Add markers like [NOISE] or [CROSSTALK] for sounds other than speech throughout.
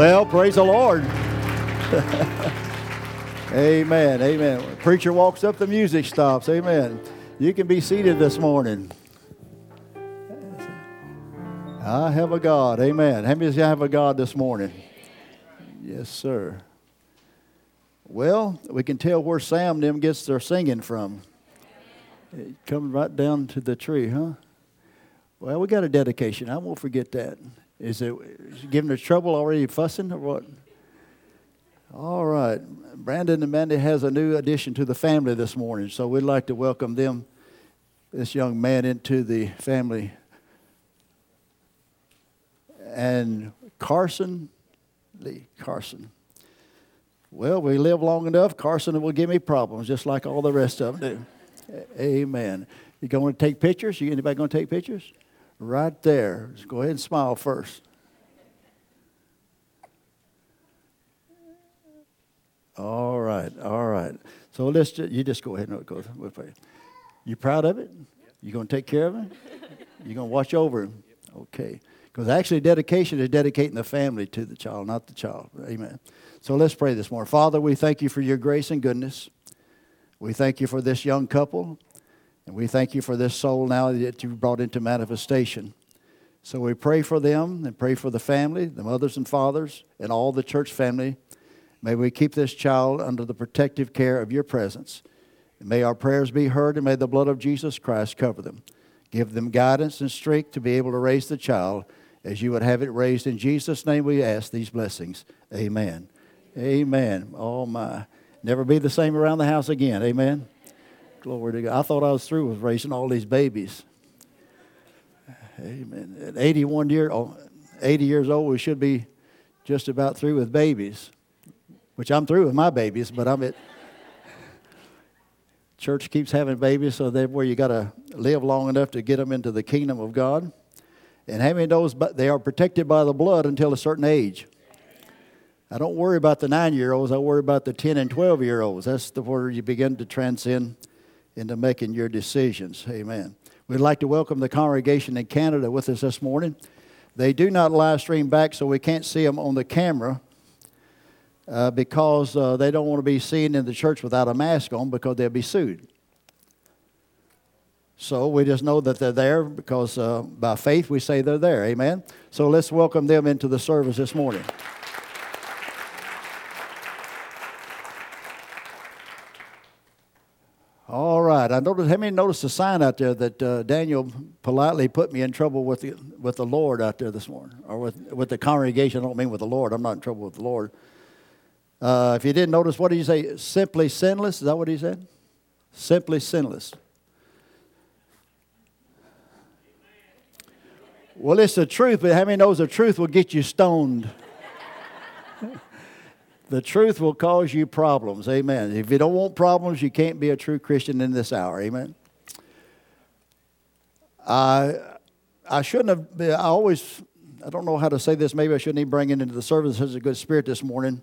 Well, praise the Lord. [LAUGHS] amen. Amen. Preacher walks up, the music stops. Amen. You can be seated this morning. I have a God. Amen. How many of you have a God this morning? Yes, sir. Well, we can tell where Sam them gets their singing from. It comes right down to the tree, huh? Well, we got a dedication. I won't forget that. Is it, giving us trouble already fussing or what? All right. Brandon and Mandy has a new addition to the family this morning, so we'd like to welcome them, this young man, into the family. And Carson Lee, Carson. Well, we live long enough, Carson will give me problems, just like all the rest of them do. Amen. You going to take pictures? Anybody going to take pictures? Right there. Just go ahead and smile first. All right, all right. So let's just, you just go ahead and uh, go. We'll pray. You proud of it? You gonna take care of it? You gonna watch over him? Okay. Because actually, dedication is dedicating the family to the child, not the child. Amen. So let's pray this morning. Father, we thank you for your grace and goodness. We thank you for this young couple. And we thank you for this soul now that you've brought into manifestation. So we pray for them and pray for the family, the mothers and fathers, and all the church family. May we keep this child under the protective care of your presence. And may our prayers be heard, and may the blood of Jesus Christ cover them. Give them guidance and strength to be able to raise the child as you would have it raised. In Jesus' name we ask these blessings. Amen. Amen. Oh, my. Never be the same around the house again. Amen. Glory to God. I thought I was through with raising all these babies. Amen. At 81 year, 80 years old, we should be just about through with babies, which I'm through with my babies, but I'm at church keeps having babies, so they where you got to live long enough to get them into the kingdom of God. And how many knows they are protected by the blood until a certain age? I don't worry about the nine year olds. I worry about the 10 and 12 year olds. That's the where you begin to transcend into making your decisions. Amen. We'd like to welcome the congregation in Canada with us this morning. They do not live stream back, so we can't see them on the camera uh, because uh, they don't want to be seen in the church without a mask on because they'll be sued. So we just know that they're there because uh, by faith we say they're there. Amen. So let's welcome them into the service this morning. All right. I noticed. How many noticed the sign out there that uh, Daniel politely put me in trouble with the with the Lord out there this morning, or with with the congregation? I don't mean with the Lord. I'm not in trouble with the Lord. Uh, if you didn't notice, what did he say? Simply sinless. Is that what he said? Simply sinless. Well, it's the truth, but how many knows the truth will get you stoned? The truth will cause you problems. Amen. If you don't want problems, you can't be a true Christian in this hour. Amen. I, I shouldn't have, been, I always, I don't know how to say this. Maybe I shouldn't even bring it into the service as a good spirit this morning.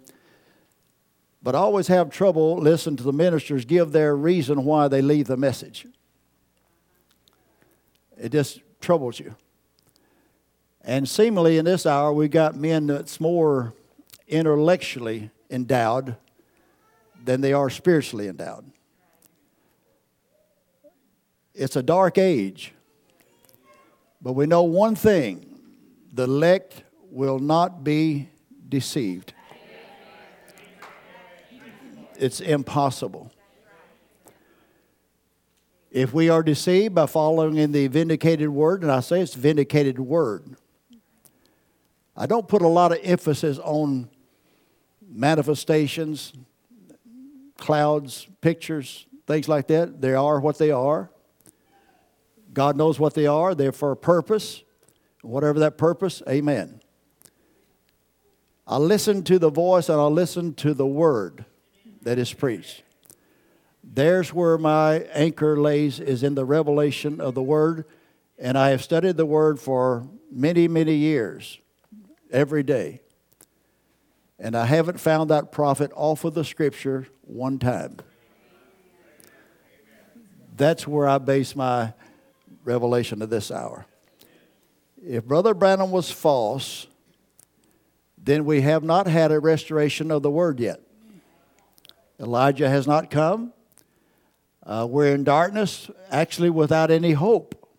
But I always have trouble listening to the ministers give their reason why they leave the message. It just troubles you. And seemingly in this hour, we've got men that's more intellectually endowed than they are spiritually endowed. It's a dark age. But we know one thing the elect will not be deceived. It's impossible. If we are deceived by following in the vindicated word, and I say it's vindicated word, I don't put a lot of emphasis on manifestations, clouds, pictures, things like that. They are what they are. God knows what they are. They're for a purpose. Whatever that purpose, amen. I listen to the voice and I listen to the word that is preached. There's where my anchor lays, is in the revelation of the word. And I have studied the word for many, many years, every day. And I haven't found that prophet off of the scripture one time. That's where I base my revelation of this hour. If Brother Branham was false, then we have not had a restoration of the word yet. Elijah has not come. Uh, we're in darkness, actually without any hope.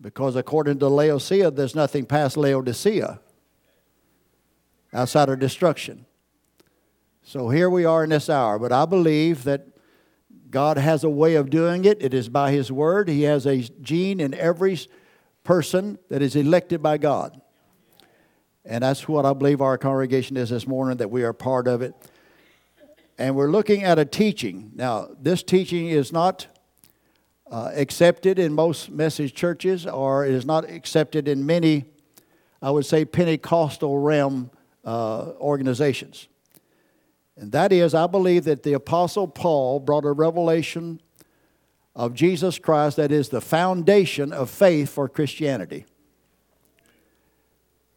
Because according to Laodicea, there's nothing past Laodicea outside of destruction. So here we are in this hour. But I believe that God has a way of doing it. It is by His Word. He has a gene in every person that is elected by God. And that's what I believe our congregation is this morning, that we are part of it. And we're looking at a teaching. Now, this teaching is not uh, accepted in most message churches, or it is not accepted in many, I would say, Pentecostal realm uh, organizations. And that is, I believe that the Apostle Paul brought a revelation of Jesus Christ that is the foundation of faith for Christianity.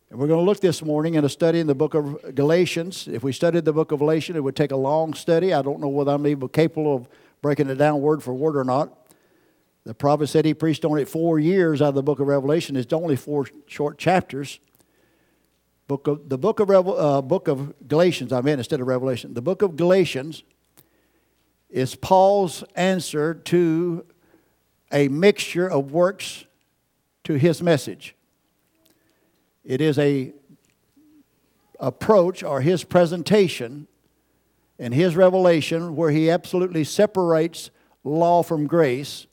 And we're going to look this morning in a study in the book of Galatians. If we studied the book of Galatians, it would take a long study. I don't know whether I'm even capable of breaking it down word for word or not. The prophet said he preached on it four years out of the book of Revelation. It's only four short chapters. Book of, the book of, Revel, uh, book of Galatians, I meant instead of Revelation. The book of Galatians is Paul's answer to a mixture of works to his message. It is a approach or his presentation and his revelation where he absolutely separates law from grace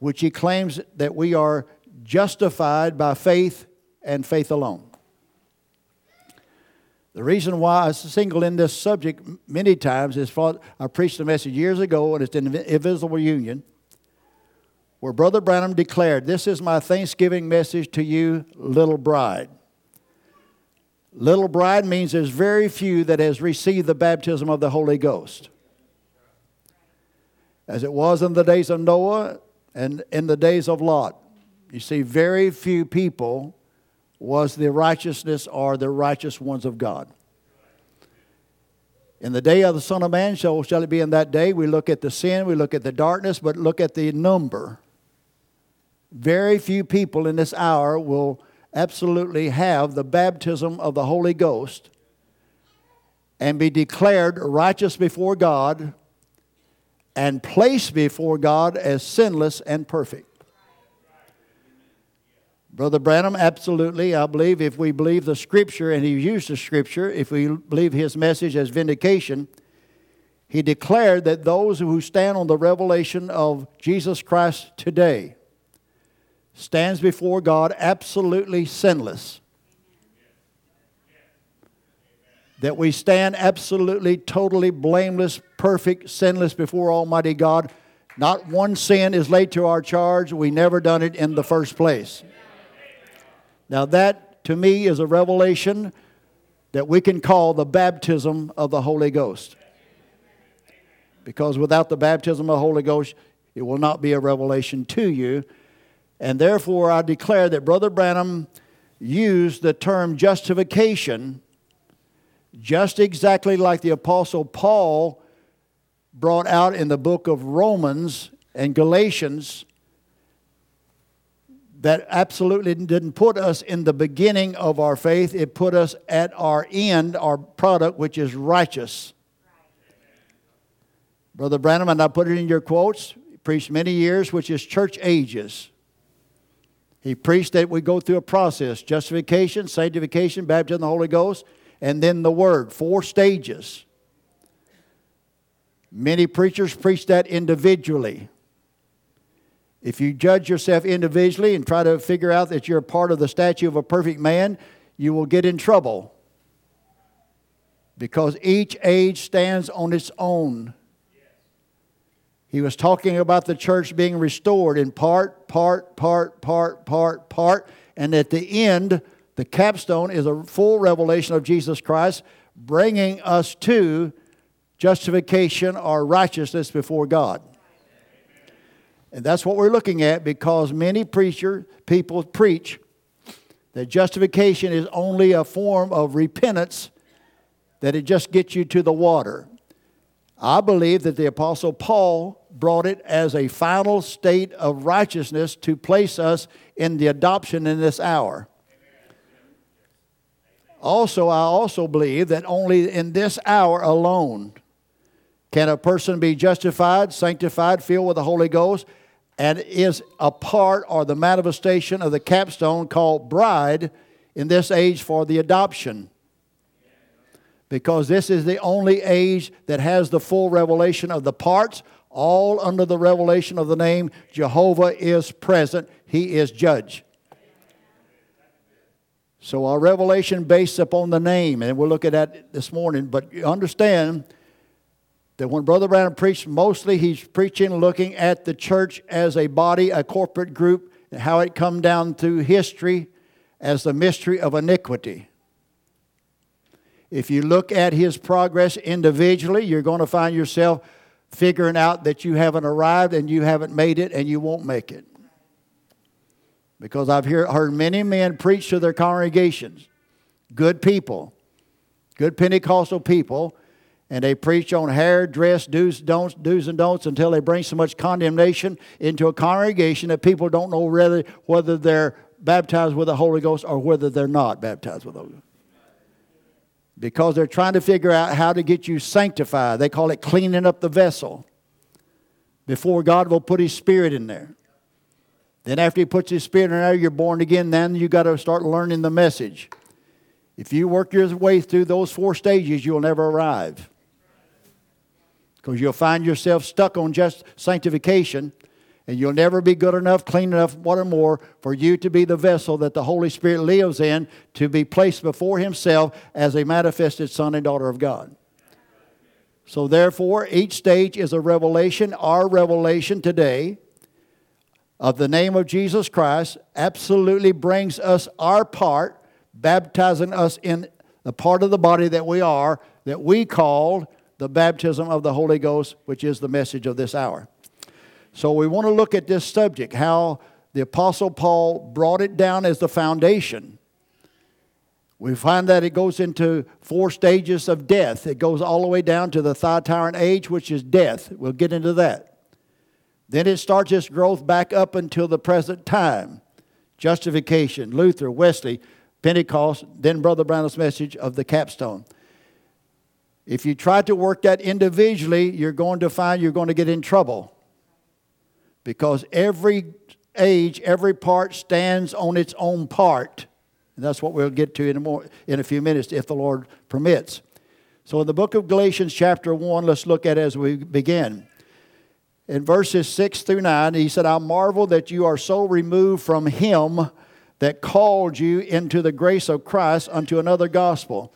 which he claims that we are justified by faith and faith alone. The reason why I single in this subject many times is for I preached a message years ago, and it's in Invisible Union, where Brother Branham declared, This is my Thanksgiving message to you, little bride. Little bride means there's very few that has received the baptism of the Holy Ghost. As it was in the days of Noah, and in the days of Lot, you see, very few people was the righteousness or the righteous ones of God. In the day of the Son of Man shall, shall it be in that day. We look at the sin, we look at the darkness, but look at the number. Very few people in this hour will absolutely have the baptism of the Holy Ghost and be declared righteous before God and placed before God as sinless and perfect. Brother Branham, absolutely. I believe if we believe the Scripture, and he used the Scripture, if we believe his message as vindication, he declared that those who stand on the revelation of Jesus Christ today stands before God absolutely sinless. that we stand absolutely, totally blameless, perfect, sinless before Almighty God. Not one sin is laid to our charge. We never done it in the first place. Now, that to me is a revelation that we can call the baptism of the Holy Ghost. Because without the baptism of the Holy Ghost, it will not be a revelation to you. And therefore, I declare that Brother Branham used the term justification just exactly like the Apostle Paul brought out in the book of Romans and Galatians, that absolutely didn't put us in the beginning of our faith, it put us at our end, our product, which is righteous. Brother Branham, and I put it in your quotes, he preached many years, which is church ages. He preached that we go through a process justification, sanctification, baptism the Holy Ghost, and then the Word. Four stages. Many preachers preach that individually. If you judge yourself individually and try to figure out that you're part of the statue of a perfect man, you will get in trouble. Because each age stands on its own. He was talking about the church being restored in part, part, part, part, part, part, and at the end, the capstone is a full revelation of Jesus Christ, bringing us to justification or righteousness before God. And that's what we're looking at because many preacher people preach that justification is only a form of repentance that it just gets you to the water. I believe that the apostle Paul brought it as a final state of righteousness to place us in the adoption in this hour. Also, I also believe that only in this hour alone can a person be justified, sanctified, filled with the Holy Ghost, and is a part or the manifestation of the capstone called bride in this age for the adoption. Because this is the only age that has the full revelation of the parts, all under the revelation of the name Jehovah is present, He is judge. So our revelation based upon the name, and we'll look at that this morning. But understand that when Brother Branham preached, mostly he's preaching looking at the church as a body, a corporate group, and how it come down through history as the mystery of iniquity. If you look at his progress individually, you're going to find yourself figuring out that you haven't arrived and you haven't made it and you won't make it. Because I've hear, heard many men preach to their congregations, good people, good Pentecostal people, and they preach on hair, dress, do's, don'ts, do's and don'ts until they bring so much condemnation into a congregation that people don't know whether, whether they're baptized with the Holy Ghost or whether they're not baptized with the Holy Ghost. Because they're trying to figure out how to get you sanctified. They call it cleaning up the vessel before God will put His Spirit in there. Then, after He puts His Spirit in there, you're born again. Then you got to start learning the message. If you work your way through those four stages, you'll never arrive because you'll find yourself stuck on just sanctification and you'll never be good enough, clean enough, what or more for you to be the vessel that the Holy Spirit lives in to be placed before Himself as a manifested son and daughter of God. So, therefore, each stage is a revelation. Our revelation today of the name of Jesus Christ absolutely brings us our part, baptizing us in the part of the body that we are, that we called the baptism of the Holy Ghost, which is the message of this hour. So we want to look at this subject, how the Apostle Paul brought it down as the foundation. We find that it goes into four stages of death. It goes all the way down to the Thyatiran age, which is death. We'll get into that. Then it starts its growth back up until the present time. Justification, Luther, Wesley, Pentecost, then Brother Branham's message of the capstone. If you try to work that individually, you're going to find you're going to get in trouble. Because every age, every part stands on its own part. And that's what we'll get to in a, more, in a few minutes if the Lord permits. So, in the book of Galatians, chapter 1, let's look at it as we begin. In verses 6 through 9, he said, I marvel that you are so removed from him that called you into the grace of Christ unto another gospel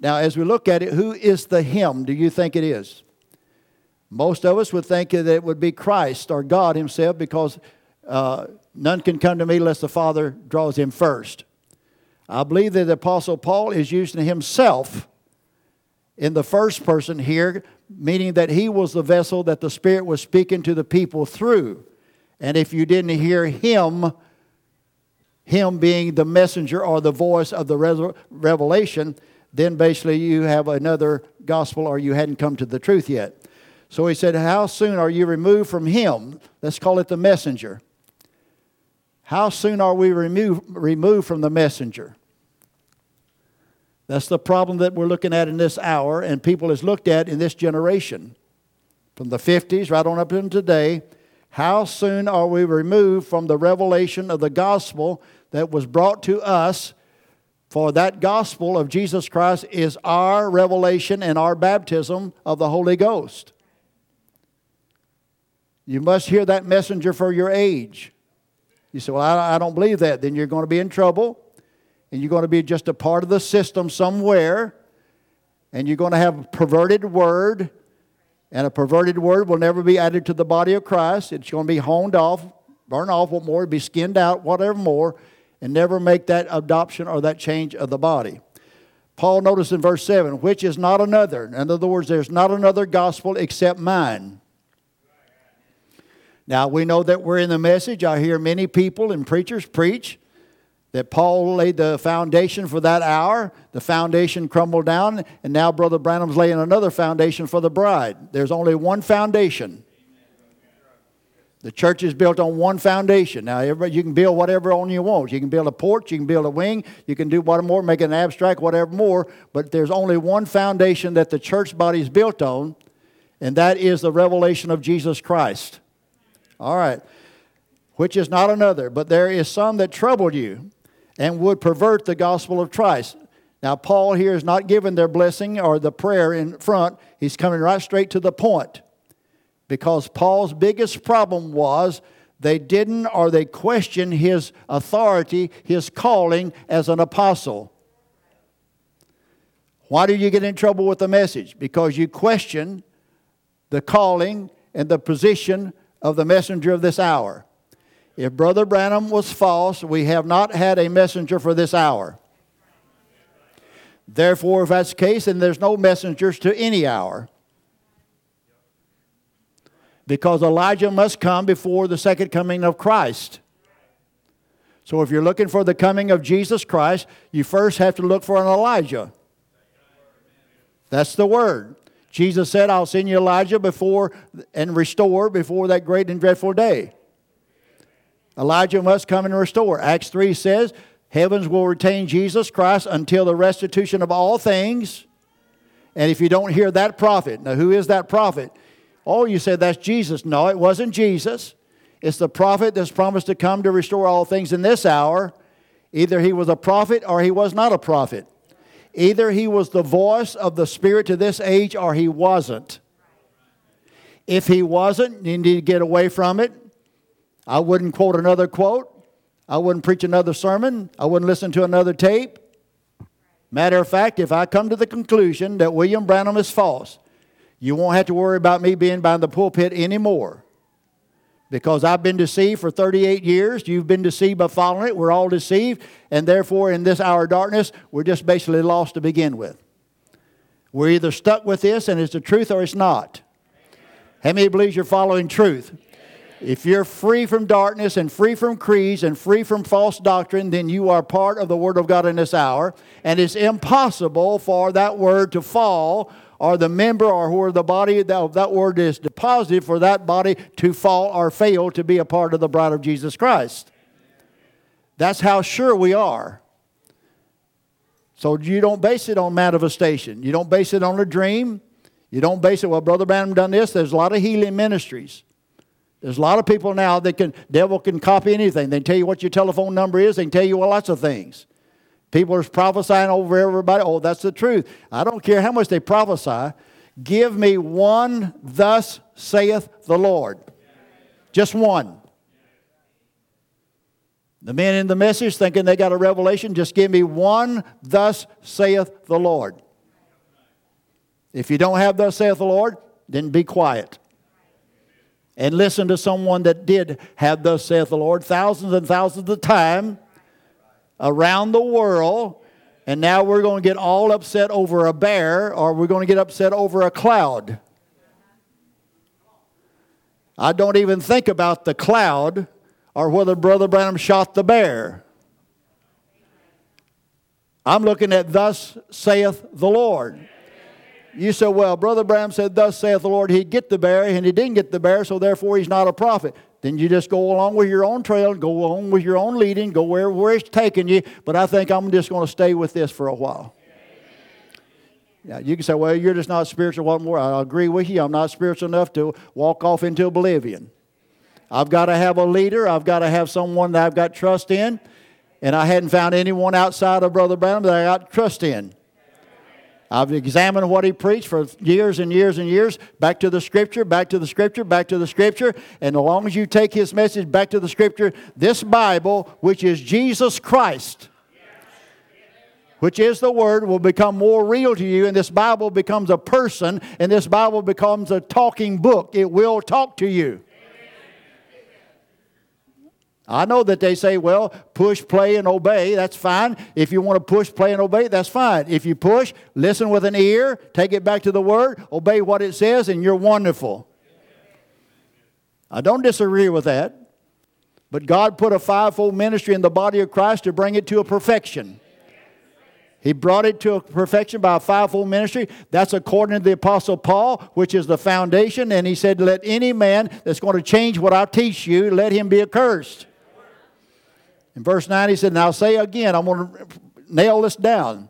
now, as we look at it, who is the him do you think it is? Most of us would think that it would be Christ or God Himself because uh, none can come to me unless the Father draws him first. I believe that the Apostle Paul is using himself in the first person here, meaning that he was the vessel that the Spirit was speaking to the people through. And if you didn't hear him, him being the messenger or the voice of the revelation, then basically you have another gospel or you hadn't come to the truth yet. So he said, How soon are you removed from him? Let's call it the messenger. How soon are we remove, removed from the messenger? That's the problem that we're looking at in this hour, and people has looked at in this generation. From the 50s right on up to today, how soon are we removed from the revelation of the gospel that was brought to us for that gospel of Jesus Christ is our revelation and our baptism of the Holy Ghost. You must hear that messenger for your age. You say, Well, I don't believe that. Then you're going to be in trouble, and you're going to be just a part of the system somewhere, and you're going to have a perverted word, and a perverted word will never be added to the body of Christ. It's going to be honed off, burned off, what more, be skinned out, whatever more and never make that adoption or that change of the body. Paul noticed in verse 7, which is not another. In other words, there's not another gospel except mine. Now, we know that we're in the message. I hear many people and preachers preach that Paul laid the foundation for that hour. The foundation crumbled down, and now Brother Branham's laying another foundation for the bride. There's only one foundation. The church is built on one foundation. Now, everybody, you can build whatever on you want. You can build a porch, you can build a wing, you can do whatever more, make an abstract, whatever more. But there's only one foundation that the church body is built on, and that is the revelation of Jesus Christ. All right. Which is not another, but there is some that troubled you and would pervert the gospel of Christ. Now, Paul here is not giving their blessing or the prayer in front. He's coming right straight to the point because Paul's biggest problem was they didn't or they questioned his authority, his calling as an apostle. Why do you get in trouble with the message? Because you question the calling and the position of the messenger of this hour. If Brother Branham was false, we have not had a messenger for this hour. Therefore, if that's the case, then there's no messengers to any hour because Elijah must come before the second coming of Christ. So if you're looking for the coming of Jesus Christ, you first have to look for an Elijah. That's the word. Jesus said, I'll send you Elijah before and restore before that great and dreadful day. Elijah must come and restore. Acts 3 says, Heavens will retain Jesus Christ until the restitution of all things. And if you don't hear that prophet, now who is that prophet? Oh, you said that's Jesus. No, it wasn't Jesus. It's the prophet that's promised to come to restore all things in this hour. Either he was a prophet or he was not a prophet. Either he was the voice of the Spirit to this age or he wasn't. If he wasn't, you need to get away from it. I wouldn't quote another quote. I wouldn't preach another sermon. I wouldn't listen to another tape. Matter of fact, if I come to the conclusion that William Branham is false, you won't have to worry about me being behind the pulpit anymore. Because I've been deceived for 38 years. You've been deceived by following it. We're all deceived. And therefore, in this hour of darkness, we're just basically lost to begin with. We're either stuck with this and it's the truth or it's not. How many believes you're following truth? If you're free from darkness and free from creeds and free from false doctrine, then you are part of the Word of God in this hour. And it's impossible for that Word to fall or the member or where the body that, that word is deposited for that body to fall or fail to be a part of the bride of Jesus Christ. That's how sure we are. So you don't base it on manifestation. You don't base it on a dream. You don't base it, well, Brother Branham done this. There's a lot of healing ministries. There's a lot of people now that can, devil can copy anything. They can tell you what your telephone number is. They can tell you lots of things. People are prophesying over everybody. Oh, that's the truth. I don't care how much they prophesy. Give me one, thus saith the Lord. Just one. The men in the message thinking they got a revelation, just give me one, thus saith the Lord. If you don't have thus saith the Lord, then be quiet. And listen to someone that did have thus saith the Lord thousands and thousands of times around the world, and now we're going to get all upset over a bear or we're going to get upset over a cloud. I don't even think about the cloud or whether Brother Branham shot the bear. I'm looking at thus saith the Lord. You say, well, Brother Branham said, thus saith the Lord, he'd get the bear, and he didn't get the bear, so therefore he's not a prophet. Then you just go along with your own trail, go on with your own leading, go where, where it's taking you. But I think I'm just going to stay with this for a while. Yeah, you can say, well, you're just not spiritual. What more? I agree with you. I'm not spiritual enough to walk off into oblivion. I've got to have a leader. I've got to have someone that I've got trust in. And I hadn't found anyone outside of Brother Branham that I got trust in. I've examined what he preached for years and years and years, back to the scripture, back to the scripture, back to the scripture. And as long as you take his message back to the scripture, this Bible, which is Jesus Christ, which is the Word, will become more real to you, and this Bible becomes a person, and this Bible becomes a talking book. It will talk to you. I know that they say, well, push, play, and obey. That's fine. If you want to push, play, and obey, that's fine. If you push, listen with an ear, take it back to the Word, obey what it says, and you're wonderful. I don't disagree with that. But God put a fivefold ministry in the body of Christ to bring it to a perfection. He brought it to a perfection by a fivefold ministry. That's according to the Apostle Paul, which is the foundation. And he said, Let any man that's going to change what I teach you, let him be accursed. In verse 9, he said, Now say again, I'm going to nail this down.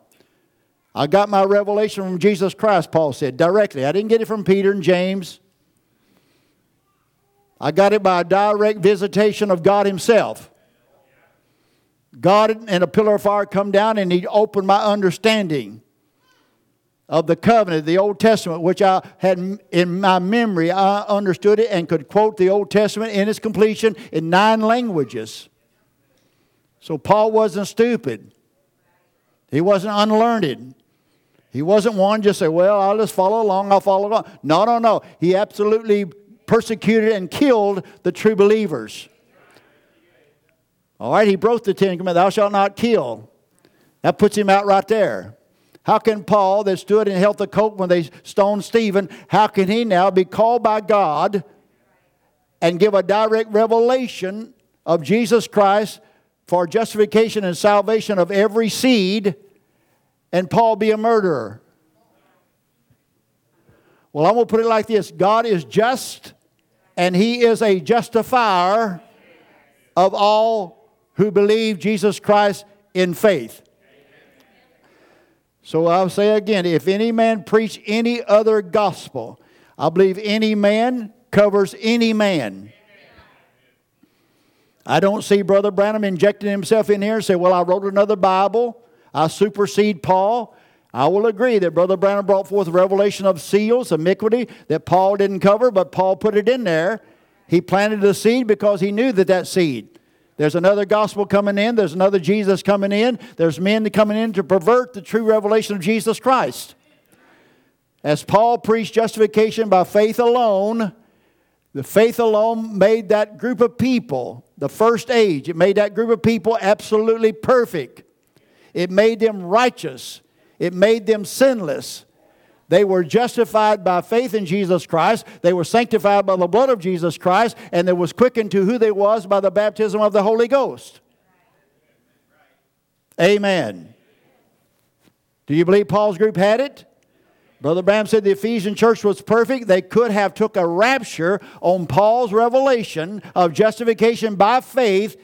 I got my revelation from Jesus Christ, Paul said, directly. I didn't get it from Peter and James. I got it by a direct visitation of God Himself. God and a pillar of fire come down and He opened my understanding of the covenant, the Old Testament, which I had in my memory. I understood it and could quote the Old Testament in its completion in nine languages. So Paul wasn't stupid. He wasn't unlearned. He wasn't one just say, well, I'll just follow along, I'll follow along. No, no, no. He absolutely persecuted and killed the true believers. All right, he broke the Ten Commandments, thou shalt not kill. That puts him out right there. How can Paul, that stood and held the coat when they stoned Stephen, how can he now be called by God and give a direct revelation of Jesus Christ for justification and salvation of every seed and Paul be a murderer? Well, I'm going to put it like this God is just and he is a justifier of all who believe Jesus Christ in faith. So I'll say again if any man preach any other gospel, I believe any man covers any man. I don't see Brother Branham injecting himself in here and say, Well, I wrote another Bible, I supersede Paul. I will agree that Brother Branham brought forth revelation of seals, iniquity, that Paul didn't cover, but Paul put it in there. He planted the seed because he knew that that seed. There's another gospel coming in. There's another Jesus coming in. There's men coming in to pervert the true revelation of Jesus Christ. As Paul preached justification by faith alone, the faith alone made that group of people, the first age, it made that group of people absolutely perfect. It made them righteous it made them sinless. They were justified by faith in Jesus Christ. They were sanctified by the blood of Jesus Christ, and they was quickened to who they was by the baptism of the Holy Ghost. Amen. Do you believe Paul's group had it? Brother Branham said the Ephesian church was perfect. They could have took a rapture on Paul's revelation of justification by faith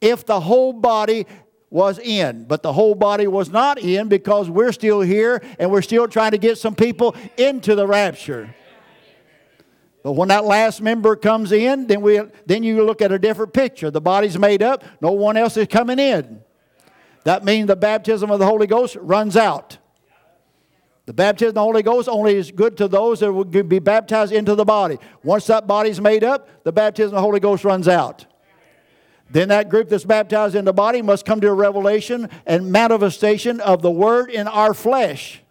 if the whole body was in, but the whole body was not in because we're still here and we're still trying to get some people into the rapture. But when that last member comes in, then we then you look at a different picture. The body's made up, no one else is coming in. That means the baptism of the Holy Ghost runs out. The baptism of the Holy Ghost only is good to those that will be baptized into the body. Once that body's made up, the baptism of the Holy Ghost runs out. Then that group that's baptized in the body must come to a revelation and manifestation of the Word in our flesh.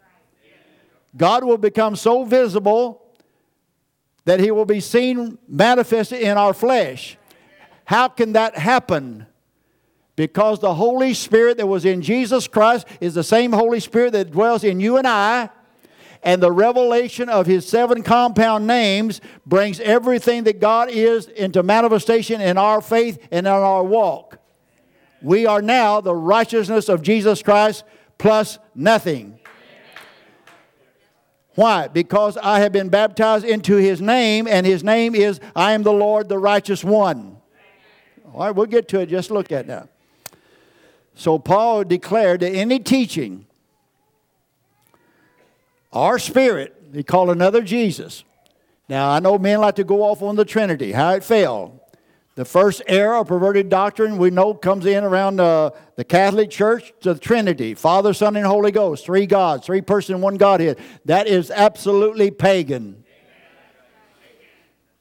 God will become so visible that He will be seen manifested in our flesh. How can that happen? Because the Holy Spirit that was in Jesus Christ is the same Holy Spirit that dwells in you and I and the revelation of his seven compound names brings everything that God is into manifestation in our faith and in our walk. We are now the righteousness of Jesus Christ plus nothing. Why? Because I have been baptized into his name, and his name is I am the Lord, the righteous one. All right, we'll get to it. Just look at now. So Paul declared that any teaching our spirit, he called another Jesus. Now, I know men like to go off on the Trinity, how it fell. The first era of perverted doctrine we know comes in around uh, the Catholic Church, the Trinity Father, Son, and Holy Ghost, three gods, three person, one Godhead. That is absolutely pagan.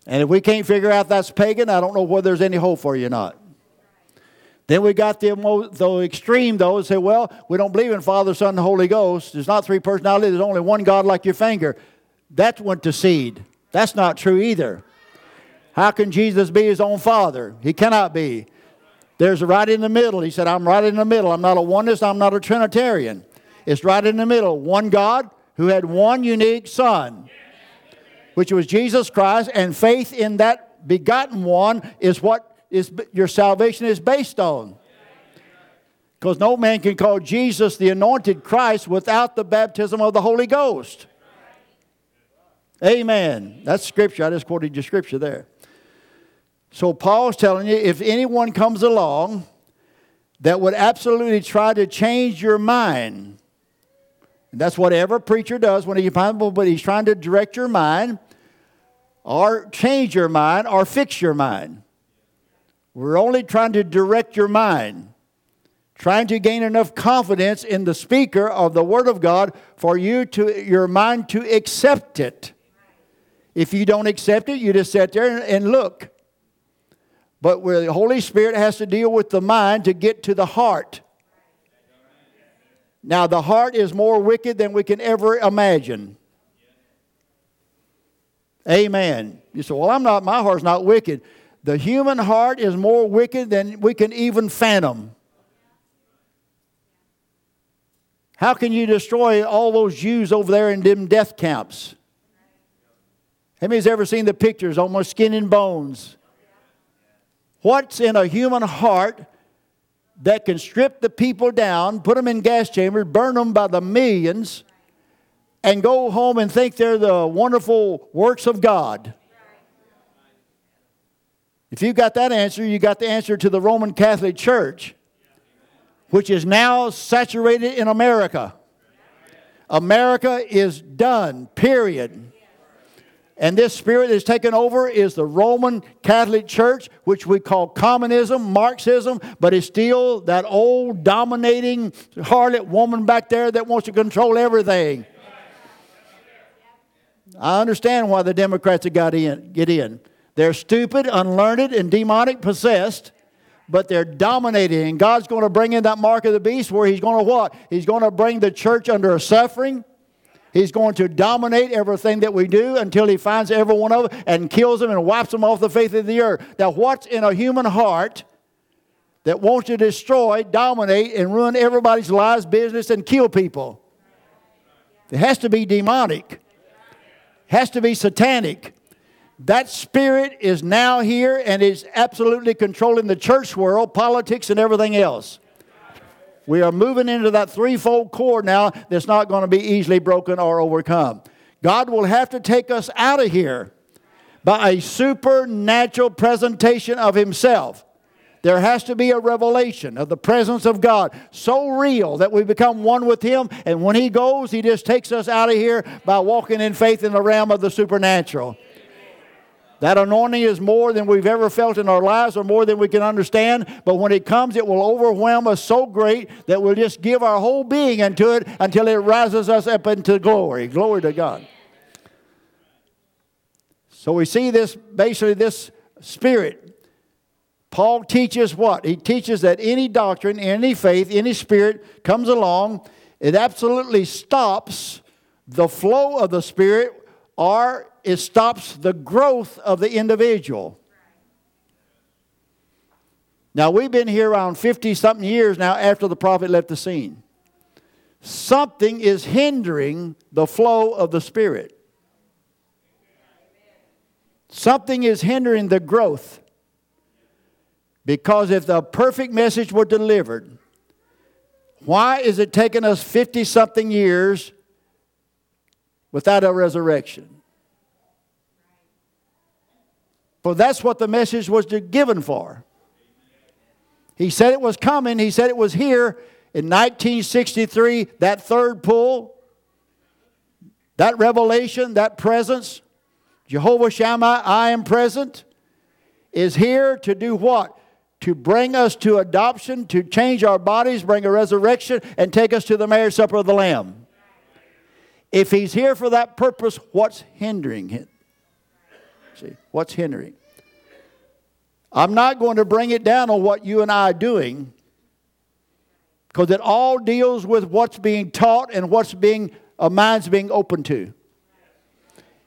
And if we can't figure out that's pagan, I don't know whether there's any hope for you or not. Then we got the, the extreme, though, and say, well, we don't believe in Father, Son, and Holy Ghost. There's not three personalities. There's only one God like your finger. That went to seed. That's not true either. How can Jesus be his own Father? He cannot be. There's right in the middle. He said, I'm right in the middle. I'm not a oneness. I'm not a Trinitarian. It's right in the middle. One God who had one unique Son, which was Jesus Christ, and faith in that begotten one is what is your salvation is based on. Because no man can call Jesus the anointed Christ without the baptism of the Holy Ghost. Amen. That's scripture. I just quoted your scripture there. So Paul's telling you if anyone comes along that would absolutely try to change your mind, and that's what every preacher does when but he's trying to direct your mind or change your mind or fix your mind. We're only trying to direct your mind, trying to gain enough confidence in the speaker of the Word of God for you to your mind to accept it. If you don't accept it, you just sit there and look. But where the Holy Spirit has to deal with the mind to get to the heart. Now, the heart is more wicked than we can ever imagine. Amen. You say, well, I'm not, my heart's not wicked. The human heart is more wicked than we can even fathom. How can you destroy all those Jews over there in them death camps? Anybody's ever seen the pictures, almost skin and bones? What's in a human heart that can strip the people down, put them in gas chambers, burn them by the millions, and go home and think they're the wonderful works of God? If you got that answer, you got the answer to the Roman Catholic Church, which is now saturated in America. America is done, period. And this spirit that's taken over is the Roman Catholic Church, which we call communism, Marxism, but it's still that old dominating harlot woman back there that wants to control everything. I understand why the Democrats have got in, get in. They're stupid, unlearned, and demonic possessed, but they're dominating. And God's going to bring in that mark of the beast where He's going to what? He's going to bring the church under a suffering. He's going to dominate everything that we do until he finds every one of them and kills them and wipes them off the face of the earth. Now, what's in a human heart that wants to destroy, dominate, and ruin everybody's lives, business, and kill people? It has to be demonic, it has to be satanic. That spirit is now here and is absolutely controlling the church world, politics, and everything else. We are moving into that threefold cord now that's not going to be easily broken or overcome. God will have to take us out of here by a supernatural presentation of Himself. There has to be a revelation of the presence of God so real that we become one with Him, and when He goes, He just takes us out of here by walking in faith in the realm of the supernatural. That anointing is more than we've ever felt in our lives or more than we can understand. But when it comes, it will overwhelm us so great that we'll just give our whole being into it until it rises us up into glory. Glory to God. So we see this basically, this spirit. Paul teaches what? He teaches that any doctrine, any faith, any spirit comes along, it absolutely stops the flow of the spirit or it stops the growth of the individual. Now, we've been here around 50 something years now after the prophet left the scene. Something is hindering the flow of the Spirit. Something is hindering the growth. Because if the perfect message were delivered, why is it taking us 50 something years without a resurrection? For that's what the message was given for. He said it was coming, he said it was here in 1963, that third pull, that revelation, that presence, Jehovah Shammah, I am present, is here to do what? To bring us to adoption, to change our bodies, bring a resurrection, and take us to the marriage supper of the Lamb. If he's here for that purpose, what's hindering him? See, what's hindering? I'm not going to bring it down on what you and I are doing because it all deals with what's being taught and what's being a mind's being open to.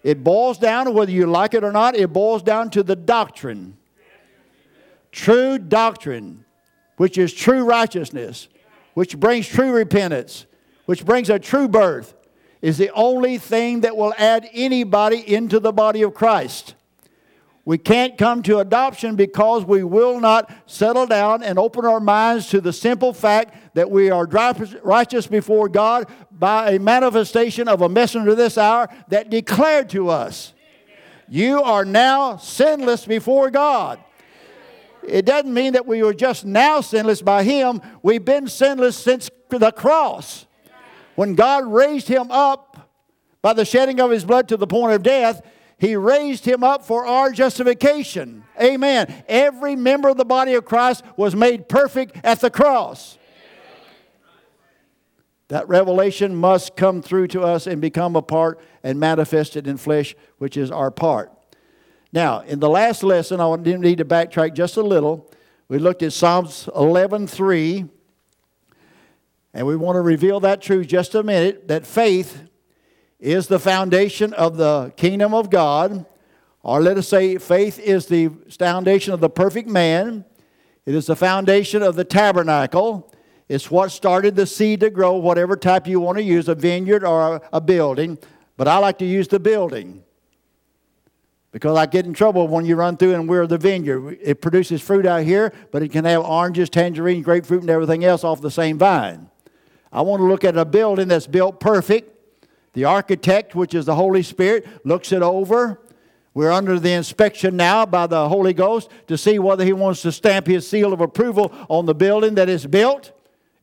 It boils down to whether you like it or not, it boils down to the doctrine. True doctrine, which is true righteousness, which brings true repentance, which brings a true birth, is the only thing that will add anybody into the body of Christ. We can't come to adoption because we will not settle down and open our minds to the simple fact that we are righteous before God by a manifestation of a messenger this hour that declared to us, You are now sinless before God. It doesn't mean that we were just now sinless by Him, we've been sinless since the cross. When God raised Him up by the shedding of His blood to the point of death, he raised him up for our justification. Amen. Every member of the body of Christ was made perfect at the cross. That revelation must come through to us and become a part and manifested in flesh, which is our part. Now, in the last lesson, I didn't need to backtrack just a little. We looked at Psalms 11:3, and we want to reveal that truth just a minute that faith is the foundation of the kingdom of God, or let us say faith is the foundation of the perfect man. It is the foundation of the tabernacle. It's what started the seed to grow, whatever type you want to use, a vineyard or a, building. But I like to use the building because I get in trouble when you run through and we're the vineyard. It produces fruit out here, but it can have oranges, tangerines, grapefruit, and everything else off the same vine. I want to look at a building that's built perfect the architect, which is the Holy Spirit, looks it over. We're under the inspection now by the Holy Ghost to see whether he wants to stamp his seal of approval on the building that is built.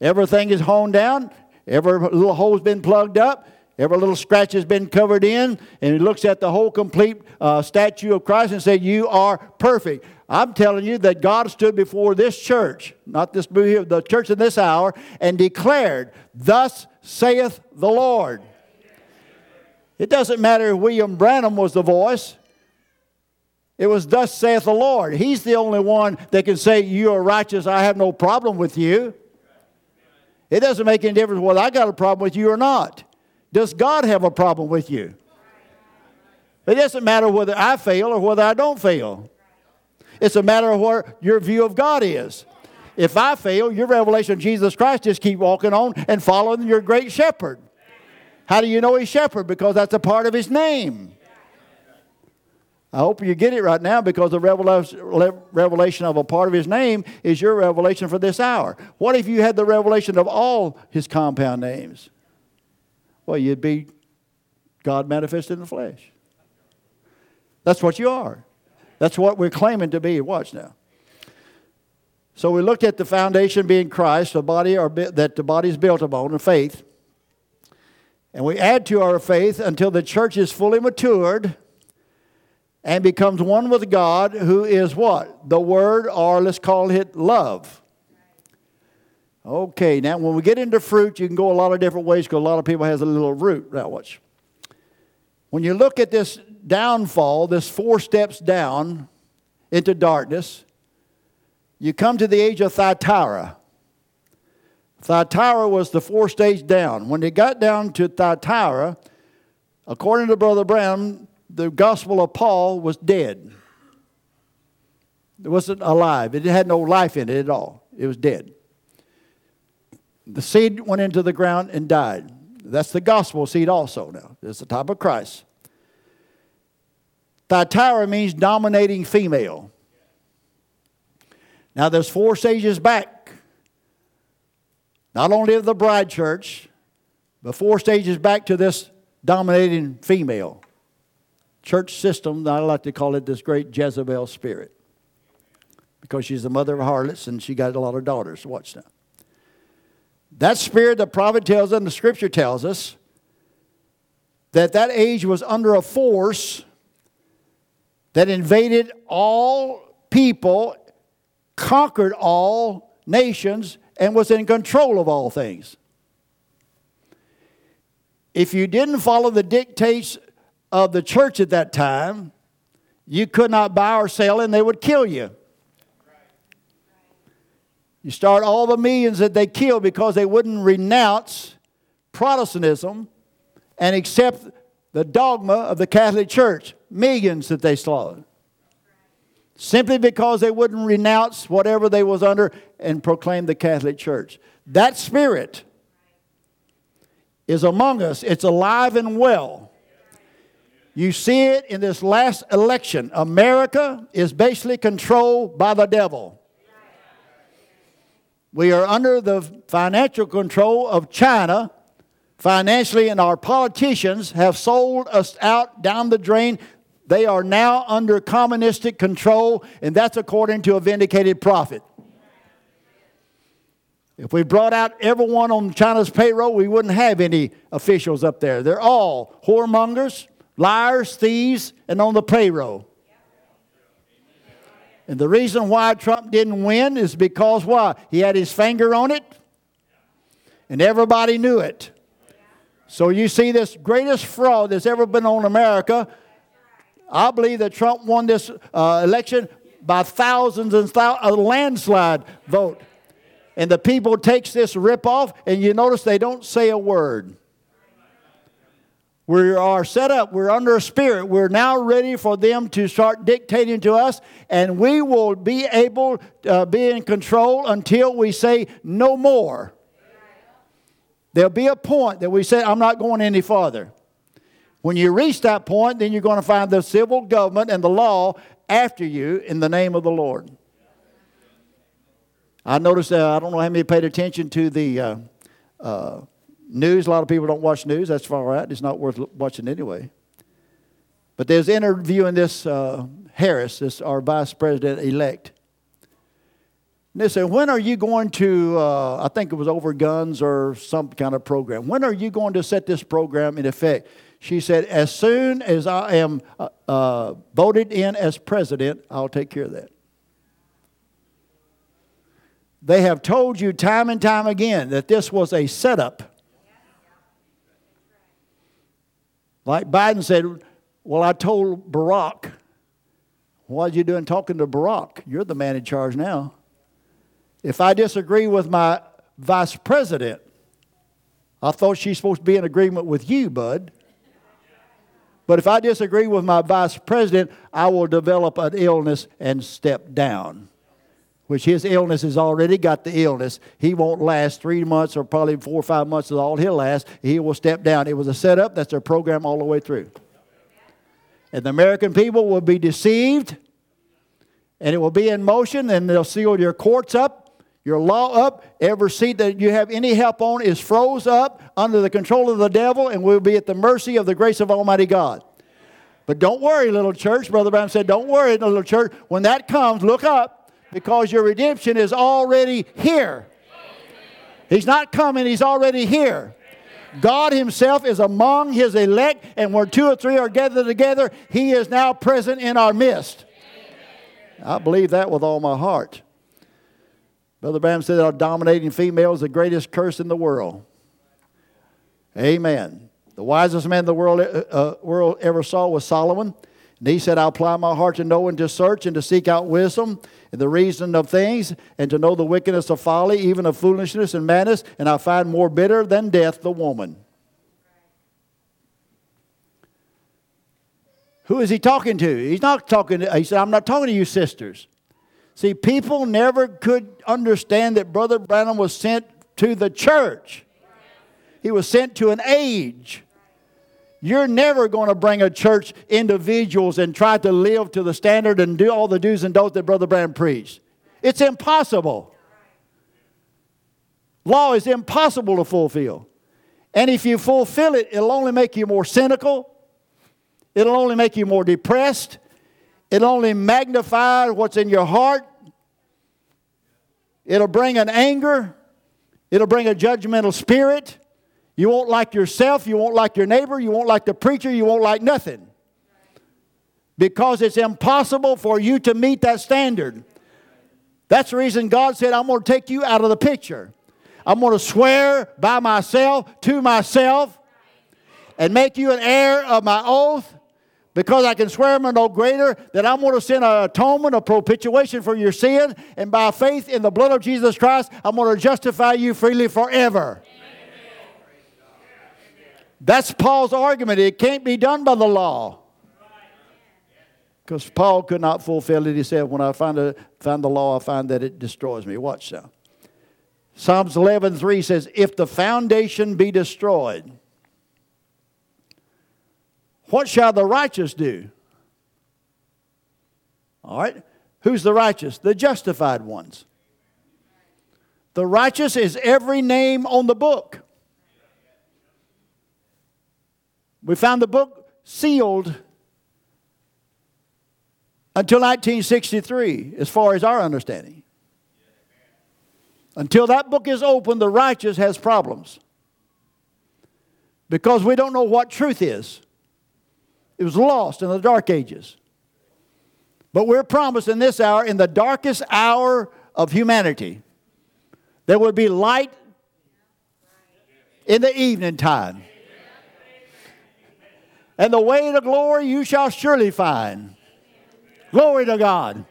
Everything is honed down, every little hole's been plugged up, every little scratch has been covered in, and he looks at the whole complete uh, statue of Christ and said, You are perfect. I'm telling you that God stood before this church, not this the church in this hour, and declared, Thus saith the Lord. It doesn't matter if William Branham was the voice. It was, Thus saith the Lord. He's the only one that can say, You are righteous, I have no problem with you. It doesn't make any difference whether I got a problem with you or not. Does God have a problem with you? It doesn't matter whether I fail or whether I don't fail. It's a matter of what your view of God is. If I fail, your revelation of Jesus Christ just keep walking on and following your great shepherd. How do you know he's shepherd? Because that's a part of his name. I hope you get it right now because the revelation of a part of his name is your revelation for this hour. What if you had the revelation of all his compound names? Well, you'd be God manifested in the flesh. That's what you are. That's what we're claiming to be. Watch now. So we looked at the foundation being Christ, the body or that the body is built upon, the faith. And we add to our faith until the church is fully matured and becomes one with God, who is what? The Word, or let's call it love. Okay, now when we get into fruit, you can go a lot of different ways because a lot of people has a little root. Now watch. When you look at this downfall, this four steps down into darkness, you come to the age of Thyatira. Thyatira was the four stage down. When they got down to Thyatira, according to Brother Branham, the gospel of Paul was dead. It wasn't alive. It had no life in it at all. It was dead. The seed went into the ground and died. That's the gospel seed also now. It's the type of Christ. Thyatira means dominating female. Now there's four stages back not only of the bride church, but four stages back to this dominating female church system. I like to call it this great Jezebel spirit because she's the mother of harlots and she got a lot of daughters. Watch now. That spirit, the prophet tells us, and the scripture tells us, that that age was under a force that invaded all people, conquered all nations, and was in control of all things. If you didn't follow the dictates of the church at that time, you could not buy or sell and they would kill you. You start all the millions that they killed because they wouldn't renounce Protestantism and accept the dogma of the Catholic Church. Millions that they slaughtered simply because they wouldn't renounce whatever they was under and proclaim the Catholic Church. That spirit is among us. It's alive and well. You see it in this last election. America is basically controlled by the devil. We are under the financial control of China financially, and our politicians have sold us out down the drain. They are now under communistic control, and that's according to a vindicated prophet. If we brought out everyone on China's payroll, we wouldn't have any officials up there. They're all whoremongers, liars, thieves, and on the payroll. And the reason why Trump didn't win is because why? He had his finger on it, and everybody knew it. So you see this greatest fraud that's ever been on America. I believe that Trump won this uh, election by thousands and thousands, a landslide vote. And the people takes this rip off, and you notice they don't say a word. We are set up, we're under a spirit. We're now ready for them to start dictating to us, and we will be able to uh, be in control until we say no more. There'll be a point that we say, I'm not going any farther. When you reach that point, then you're going to find the civil government and the law after you in the name of the Lord. I noticed, uh, I don't know how many paid attention to the uh, uh, news. A lot of people don't watch news. That's far right. It's not worth watching anyway. But there's interviewing this uh, Harris, this our vice president elect. And they said, When are you going to, uh, I think it was over guns or some kind of program, when are you going to set this program in effect? She said, As soon as I am uh, uh, voted in as president, I'll take care of that. They have told you time and time again that this was a setup. Like Biden said, Well, I told Barack, What are you doing talking to Barack? You're the man in charge now. If I disagree with my vice president, I thought she's supposed to be in agreement with you, bud. But if I disagree with my vice president, I will develop an illness and step down. Which his illness has already got the illness. He won't last three months or probably four or five months is all he'll last. He will step down. It was a setup, that's their program all the way through. And the American people will be deceived, and it will be in motion, and they'll seal your courts up, your law up. Every seat that you have any help on is froze up under the control of the devil and we will be at the mercy of the grace of Almighty God. But don't worry, little church. Brother Branham said, Don't worry, little church. When that comes, look up because your redemption is already here. He's not coming, He's already here. God Himself is among His elect, and where two or three are gathered together, He is now present in our midst. I believe that with all my heart. Brother Branham said our dominating female is the greatest curse in the world. Amen. The wisest man the world, uh, world ever saw was Solomon. And he said, I apply my heart to know and to search and to seek out wisdom and the reason of things and to know the wickedness of folly, even of foolishness and madness. And I find more bitter than death the woman. Who is he talking to? He's not talking to, he said, I'm not talking to you sisters. See, people never could understand that Brother Branham was sent to the church, he was sent to an age. You're never going to bring a church individuals and try to live to the standard and do all the do's and don'ts that Brother Branham preached. It's impossible. Law is impossible to fulfill. And if you fulfill it, it'll only make you more cynical. It'll only make you more depressed. It'll only magnify what's in your heart. It'll bring an anger. It'll bring a judgmental spirit. You won't like yourself. You won't like your neighbor. You won't like the preacher. You won't like nothing. Because it's impossible for you to meet that standard. That's the reason God said, I'm going to take you out of the picture. I'm going to swear by myself to myself and make you an heir of my oath because I can swear him no greater that I'm going to send an atonement, a propitiation for your sin, and by faith in the blood of Jesus Christ, I'm going to justify you freely forever. That's Paul's argument. It can't be done by the law. Because Paul could not fulfill it. He said, When I find, a, find the law, I find that it destroys me. Watch now. Psalms 11 3 says, If the foundation be destroyed, What shall the righteous do? All right. Who's the righteous? The justified ones. The righteous is every name on the book. We found the book sealed until 1963, as far as our understanding. Until that book is open, the righteous has problems. Because we don't know what truth is. It was lost in the dark ages. But we're promised in this hour, in the darkest hour of humanity, there will be light in the evening time. And the way to glory you shall surely find. Glory to God.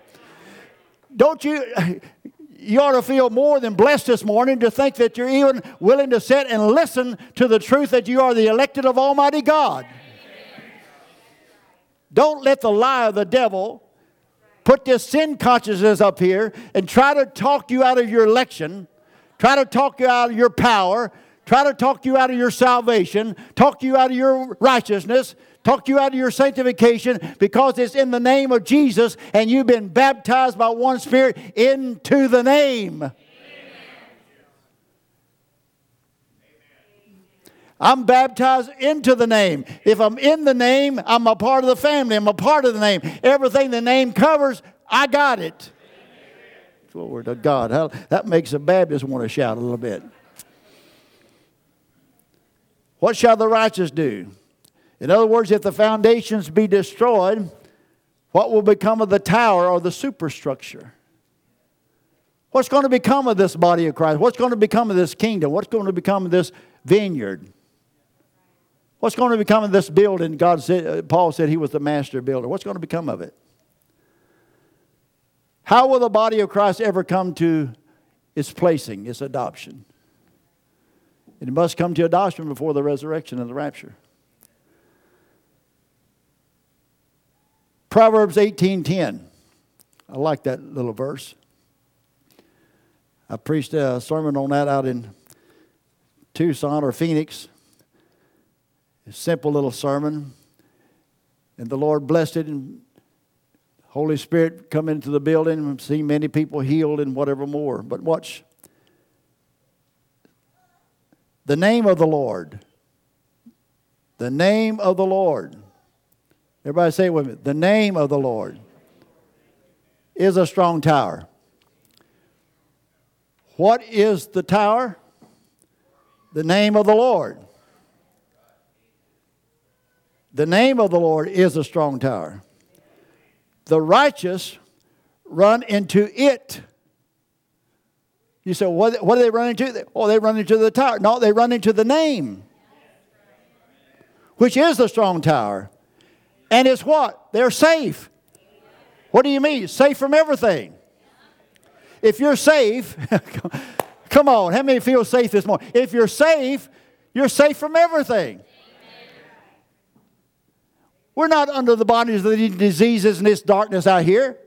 Don't you, [LAUGHS] you ought to feel more than blessed this morning to think that you're even willing to sit and listen to the truth that you are the elected of Almighty God. Don't let the lie of the devil put this sin consciousness up here and try to talk you out of your election, try to talk you out of your power, try to talk you out of your salvation, talk you out of your righteousness, talk you out of your sanctification because it's in the name of Jesus and you've been baptized by one Spirit into the name. I'm baptized into the name. If I'm in the name, I'm a part of the family. I'm a part of the name. Everything the name covers, I got it. Glory to God. That makes a Baptist want to shout a little bit. What shall the righteous do? In other words, if the foundations be destroyed, what will become of the tower or the superstructure? What's going to become of this body of Christ? What's going to become of this kingdom? What's going to become of this vineyard? What's going to become of this building? God said, uh, Paul said he was the master builder. What's going to become of it? How will the body of Christ ever come to its placing, its adoption? It must come to adoption before the resurrection and the rapture. Proverbs 18:10. I like that little verse. I preached a sermon on that out in Tucson or Phoenix. A simple little sermon. And the Lord blessed it and Holy Spirit come into the building and see many people healed and whatever more. But watch. The name of the Lord. The name of the Lord Everybody say it with me. The name of the Lord is a strong tower. What is the tower? The name of the Lord. The name of the Lord is a strong tower. The righteous run into it. You say, what, what do they run into? Oh, they run into the tower. No, they run into the name, which is the strong tower. And it's what? They're safe. What do you mean? Safe from everything. If you're safe, [LAUGHS] come on, how many feel safe this morning? If you're safe, you're safe from everything. We're not under the bondage of the diseases and this darkness out here.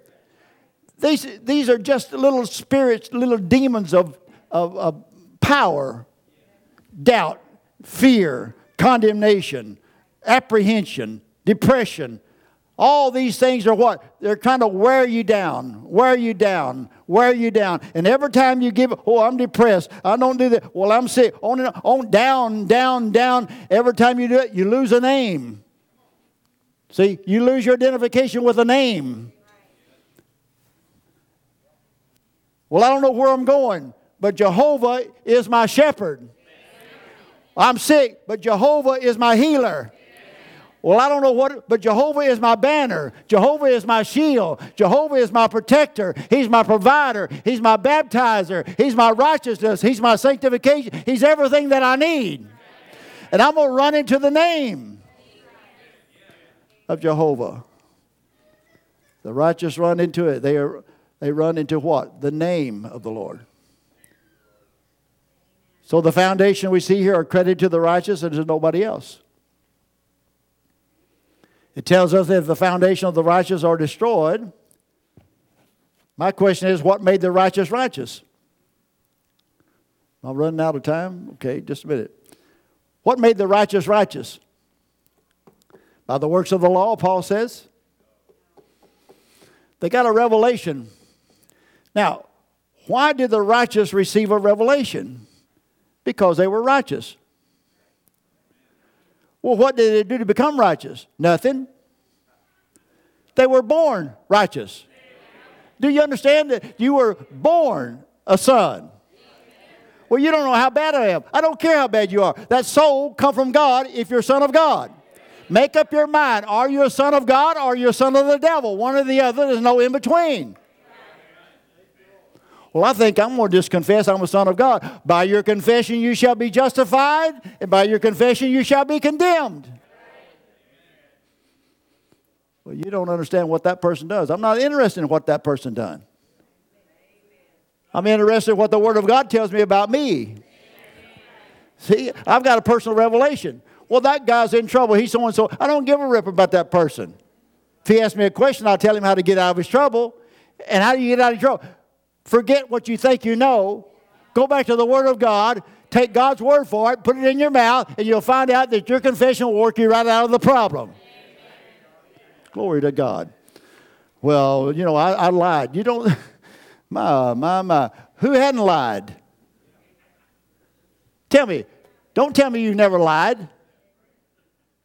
These, these are just little spirits, little demons of, of, of power, doubt, fear, condemnation, apprehension, depression. All these things are what? They're trying to wear you down, wear you down, wear you down. And every time you give, oh, I'm depressed. I don't do that. Well, I'm sick. On and on, down, down, down. Every time you do it, you lose a name. See, you lose your identification with a name. Well, I don't know where I'm going, but Jehovah is my shepherd. I'm sick, but Jehovah is my healer. Well, I don't know what, but Jehovah is my banner. Jehovah is my shield. Jehovah is my protector. He's my provider. He's my baptizer. He's my righteousness. He's my sanctification. He's everything that I need. And I'm going to run into the name of Jehovah. The righteous run into it. They, are, they run into what? The name of the Lord. So the foundation we see here are credited to the righteous and to nobody else. It tells us that if the foundation of the righteous are destroyed, my question is what made the righteous righteous? I'm running out of time? Okay, just a minute. What made the righteous righteous? By the works of the law, Paul says. They got a revelation. Now, why did the righteous receive a revelation? Because they were righteous. Well, what did they do to become righteous? Nothing. They were born righteous. Do you understand that you were born a son? Well, you don't know how bad I am. I don't care how bad you are. That soul come from God if you're son of God. Make up your mind. Are you a son of God or are you a son of the devil? One or the other. There's no in between. Well, I think I'm going to just confess I'm a son of God. By your confession, you shall be justified, and by your confession, you shall be condemned. Well, you don't understand what that person does. I'm not interested in what that person done. I'm interested in what the Word of God tells me about me. See, I've got a personal revelation. Well, that guy's in trouble. He's so and so. I don't give a rip about that person. If he asks me a question, I'll tell him how to get out of his trouble. And how do you get out of trouble? Forget what you think you know. Go back to the Word of God. Take God's word for it, put it in your mouth, and you'll find out that your confession will work you right out of the problem. Glory to God. Well, you know, I, I lied. You don't, [LAUGHS] my, my, my. Who hadn't lied? Tell me. Don't tell me you've never lied.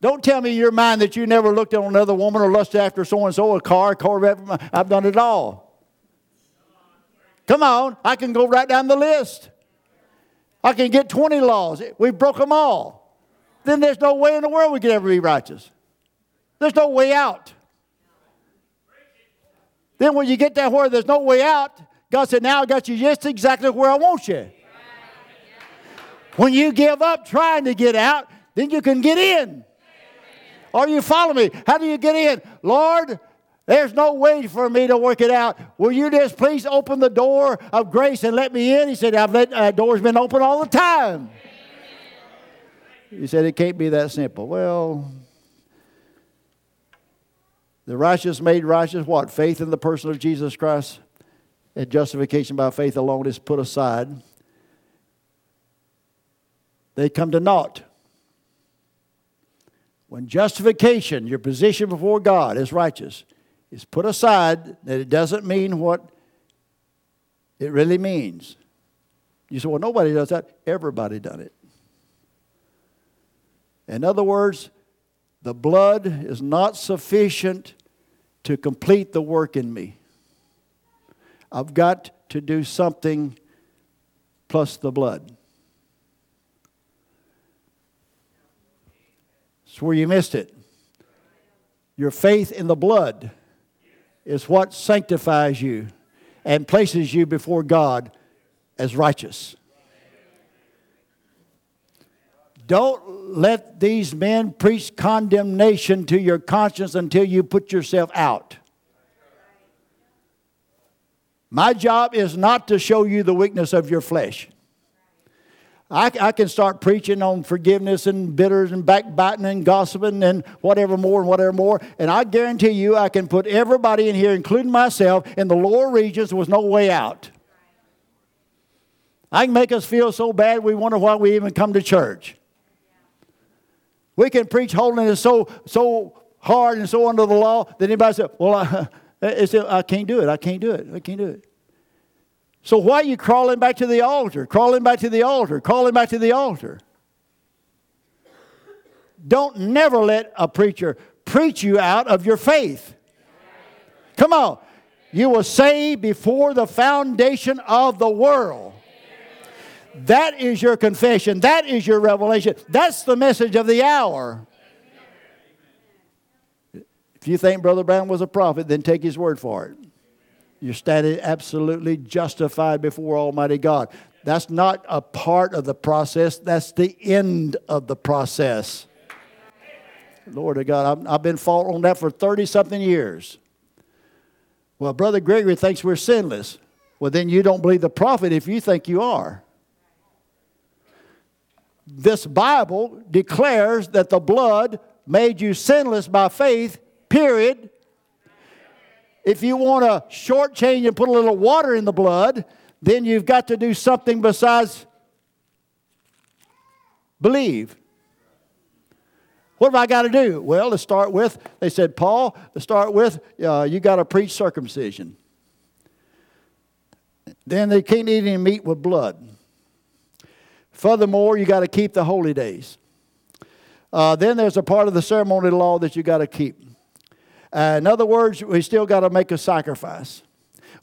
Don't tell me in your mind that you never looked at another woman or lusted after so and so, a car, a Corvette. I've done it all. Come on, I can go right down the list. I can get 20 laws. We broke them all. Then there's no way in the world we could ever be righteous. There's no way out. Then when you get that where there's no way out, God said, Now I got you just exactly where I want you. When you give up trying to get out, then you can get in. Are you following me? How do you get in? Lord, there's no way for me to work it out. Will you just please open the door of grace and let me in? He said, I've let uh, doors been open all the time. He said, it can't be that simple. Well, the righteous made righteous what? Faith in the person of Jesus Christ and justification by faith alone is put aside. They come to naught. When justification, your position before God is righteous, is put aside, that it doesn't mean what it really means. You say, well, nobody does that. Everybody done it. In other words, the blood is not sufficient to complete the work in me. I've got to do something plus the blood. That's where you missed it. Your faith in the blood is what sanctifies you and places you before God as righteous. Don't let these men preach condemnation to your conscience until you put yourself out. My job is not to show you the weakness of your flesh. I, I, can start preaching on forgiveness and bitters and backbiting and gossiping and whatever more and whatever more. And I guarantee you, I can put everybody in here, including myself, in the lower regions with no way out. I can make us feel so bad we wonder why we even come to church. We can preach holiness so, so hard and so under the law that anybody says, Well, I, [LAUGHS] I can't do it. I can't do it. I can't do it. So why are you crawling back to the altar? Crawling back to the altar, crawling back to the altar. Don't never let a preacher preach you out of your faith. Come on. You were saved before the foundation of the world. That is your confession. That is your revelation. That's the message of the hour. If you think Brother Branham was a prophet, then take his word for it. You're standing absolutely justified before Almighty God. That's not a part of the process, that's the end of the process. Lord of God, I've, been fought on that for 30 something years. Well, Brother Grigory thinks we're sinless. Well, then you don't believe the prophet if you think you are this Bible declares that the blood made you sinless by faith, period. If you want to shortchange and put a little water in the blood, then you've got to do something besides believe. What have I got to do? Well, to start with, they said, Paul, to start with, uh, you got to preach circumcision. Then they can't eat any meat with blood. Furthermore, you got to keep the holy days. Uh, then there's a part of the ceremonial law that you got to keep. Uh, in other words, we still got to make a sacrifice.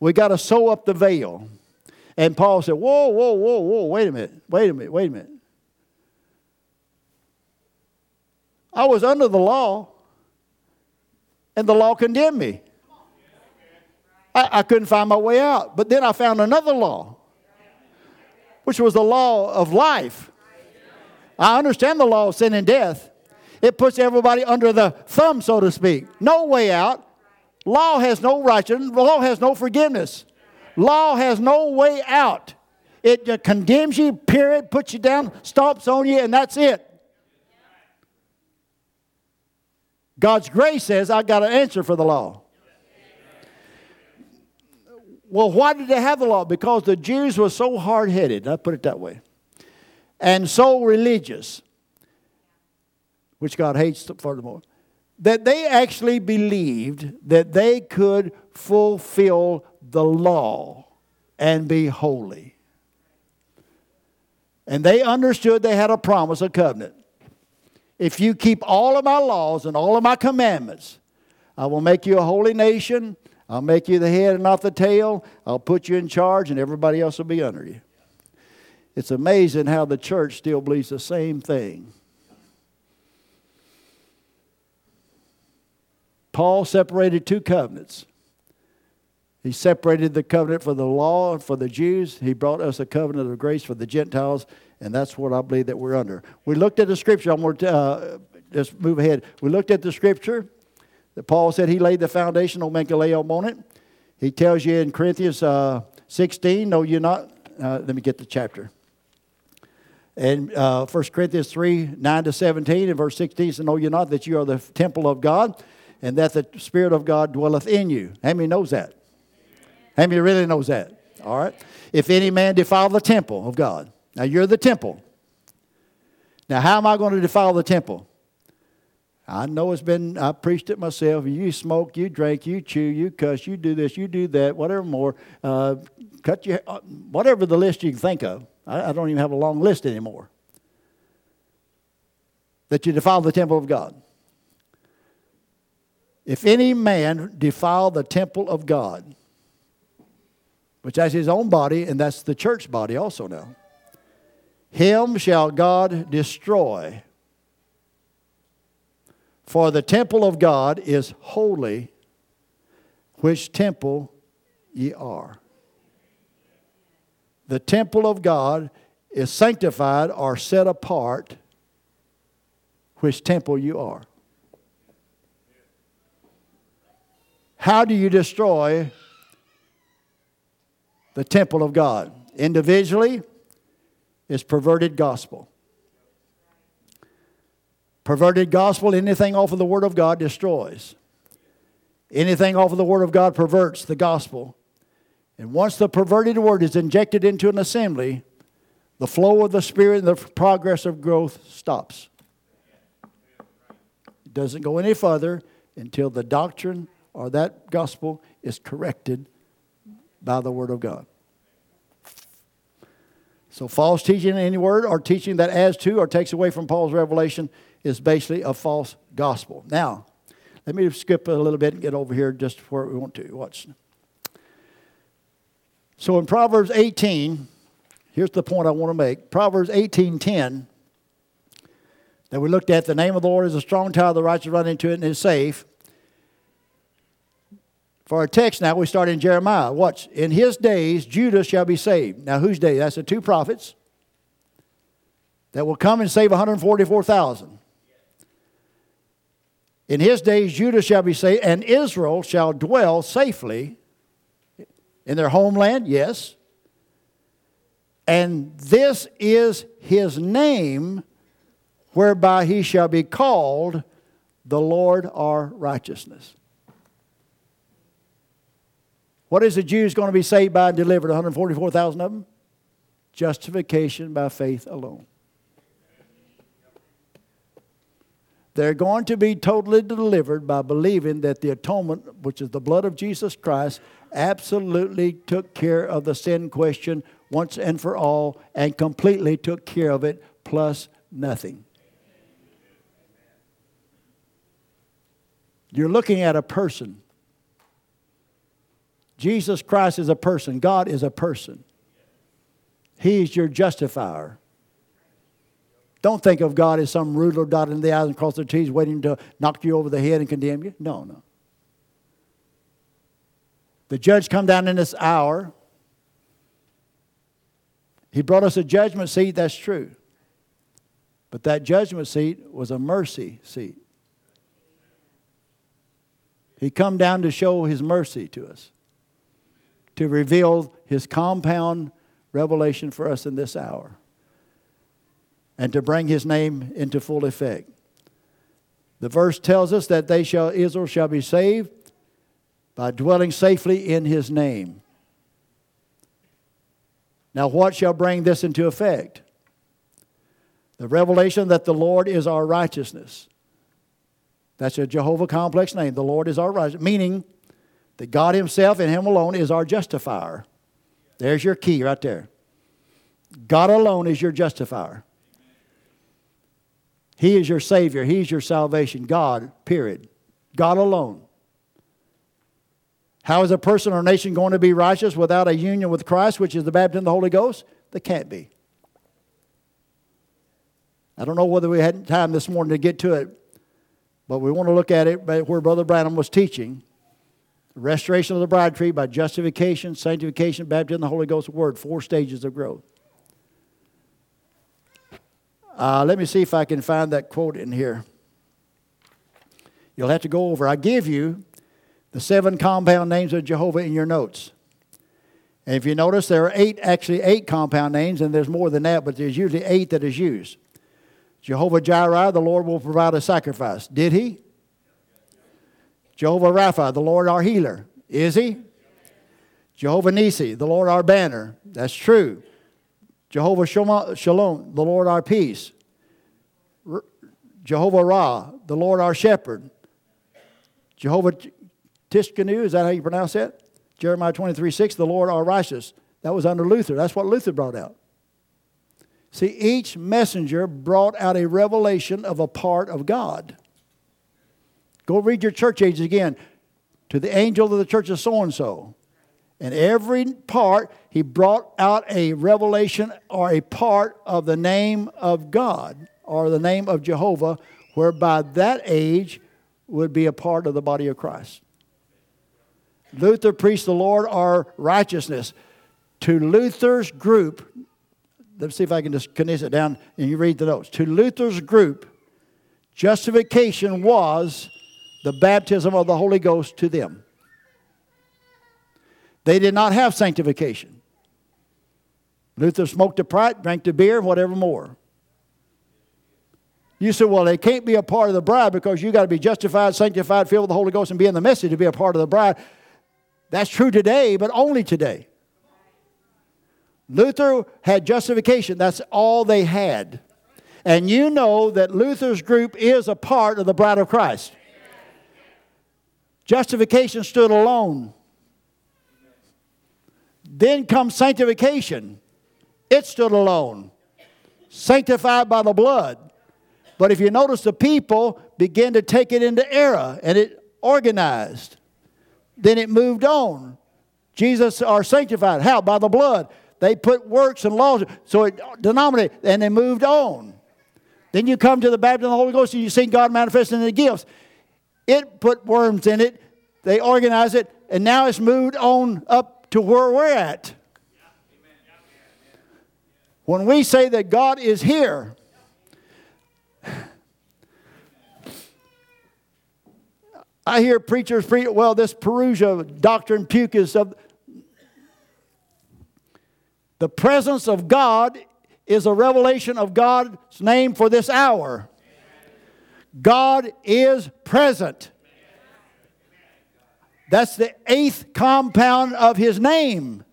We got to sew up the veil. And Paul said, Whoa, whoa, whoa, whoa, wait a minute, wait a minute, wait a minute. I was under the law, and the law condemned me. I, I couldn't find my way out. But then I found another law, which was the law of life. I understand the law of sin and death. It puts everybody under the thumb, so to speak. No way out. Law has no righteousness. Law has no forgiveness. Law has no way out. It uh, condemns you, period, puts you down, stomps on you, and that's it. God's grace says, I got an answer for the law. Well, why did they have the law? Because the Jews were so hard headed, I put it that way, and so religious, which God hates furthermore, that they actually believed that they could fulfill the law and be holy. And they understood they had a promise, a covenant. If you keep all of my laws and all of my commandments, I will make you a holy nation I'll make you the head and not the tail. I'll put you in charge, and everybody else will be under you. It's amazing how the church still believes the same thing. Paul separated two covenants. He separated the covenant for the law and for the Jews. He brought us a covenant of grace for the Gentiles, and that's what I believe that we're under. We looked at the scripture. I'm going to uh, just move ahead. We looked at the scripture that Paul said he laid the foundation, no lay on it. He tells you in Corinthians uh, 16, no, you're not. Uh, let me get the chapter. And uh, 1 Corinthians 3, 9 to 17, and verse 16 says, Know you not that you are the temple of God, and that the Spirit of God dwelleth in you. How many knows that? How many really knows that? All right. If any man defile the temple of God. Now you're the temple. Now, how am I going to defile the temple? I know it's been, I preached it myself. You smoke, you drink, you chew, you cuss, you do this, you do that, whatever more. Uh, cut your, uh, whatever the list you can think of. I, I don't even have a long list anymore. That you defile the temple of God. If any man defile the temple of God, which is his own body, and that's the church body also now, him shall God destroy for the temple of God is holy, which temple ye are. The temple of God is sanctified or set apart, which temple you are. How do you destroy the temple of God? Individually, it's perverted gospel. Perverted gospel, anything off of the Word of God destroys. Anything off of the Word of God perverts the gospel. And once the perverted Word is injected into an assembly, the flow of the Spirit and the progress of growth stops. It doesn't go any further until the doctrine or that gospel is corrected by the Word of God. So, false teaching in any word or teaching that adds to or takes away from Paul's revelation is basically a false gospel. Now, let me skip a little bit and get over here just where we want to. Watch. So in Proverbs 18, here's the point I want to make. Proverbs 18:10 that we looked at, the name of the Lord is a strong tower, the righteous run into it and is safe. For our text now, we start in Jeremiah. Watch. In his days, Judah shall be saved. Now, whose day? That's the two prophets that will come and save 144,000. In his days, Judah shall be saved, and Israel shall dwell safely in their homeland, yes. And this is his name whereby he shall be called the Lord our righteousness. What is the Jews going to be saved by and delivered? 144,000 of them? Justification by faith alone. They're going to be totally delivered by believing that the atonement, which is the blood of Jesus Christ, absolutely took care of the sin question once and for all and completely took care of it, plus nothing. You're looking at a person. Jesus Christ is a person, God is a person. He's your justifier. Don't think of God as some ruler dotting the I's and crossing the T's, waiting to knock you over the head and condemn you. No, no. The judge come down in this hour. He brought us a judgment seat, that's true. But that judgment seat was a mercy seat. He come down to show his mercy to us, to reveal his compound revelation for us in this hour and to bring his name into full effect. The verse tells us that they shall Israel shall be saved by dwelling safely in his name. Now what shall bring this into effect? The revelation that the Lord is our righteousness. That's a Jehovah complex name. The Lord is our righteousness, meaning that God Himself and Him alone is our justifier. There's your key right there. God alone is your justifier. He is your Savior. He's your salvation. God, period. God alone. How is a person or nation going to be righteous without a union with Christ, which is the baptism of the Holy Ghost? They can't be. I don't know whether we had time this morning to get to it, but we want to look at it where Brother Branham was teaching. Restoration of the bride tree by justification, sanctification, baptism, the Holy Ghost, word, four stages of growth. Uh, let me see if I can find that quote in here. You'll have to go over. I give you the seven compound names of Jehovah in your notes. And if you notice, there are eight, actually eight compound names, and there's more than that, but there's usually eight that is used. Jehovah Jireh, the Lord will provide a sacrifice. Did he? Jehovah Rapha, the Lord our healer. Is he? Jehovah Nisi, the Lord our banner. That's true. Jehovah Shalom, the Lord our peace. Jehovah Ra, the Lord our shepherd. Jehovah Tsidkenu, is that how you pronounce that? Jeremiah 23 6, the Lord our righteous. That was under Luther. That's what Luther brought out. See, each messenger brought out a revelation of a part of God. Go read your church ages again. To the angel of the church of so and so. And every part, he brought out a revelation or a part of the name of God or the name of Jehovah, whereby that age would be a part of the body of Christ. Luther preached the Lord our righteousness. To Luther's group, let's see if I can just condense it down and you read the notes. To Luther's group, justification was the baptism of the Holy Ghost to them. They did not have sanctification. Luther smoked a pipe, drank the beer, whatever more. You say, well, they can't be a part of the bride because you got to be justified, sanctified, filled with the Holy Ghost, and be in the message to be a part of the bride. That's true today, but only today. Luther had justification. That's all they had. And you know that Luther's group is a part of the bride of Christ. Justification stood alone. Then comes sanctification. It stood alone, sanctified by the blood. But if you notice, the people began to take it into error and it organized. Then it moved on. Jesus are sanctified. How? By the blood. They put works and laws, so it denominated, and they moved on. Then you come to the baptism of the Holy Ghost and you see God manifesting the gifts. It put worms in it, they organized it, and now it's moved on up to where we're at. When we say that God is here, I hear preachers preach, well, this Parousia doctrine puke is of the presence of God is a revelation of God's name for this hour. God is present. That's the eighth compound of his name.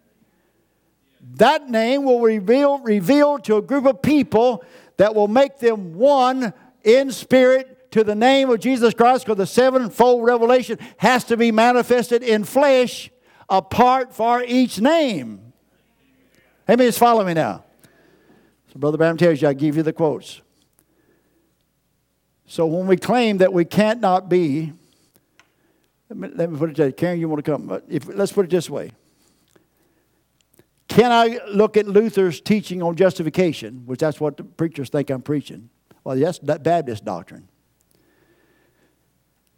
That name will reveal, reveal to a group of people that will make them one in spirit to the name of Jesus Christ because the sevenfold revelation has to be manifested in flesh apart for each name. Me just follow me now. So Brother Branham tells you, I give you the quotes. So when we claim that we can't not be, let me, let me put it to you. Karen, you want to come? If, let's put it this way. Can I look at Luther's teaching on justification, which that's what the preachers think I'm preaching? Well, yes, that's Baptist doctrine.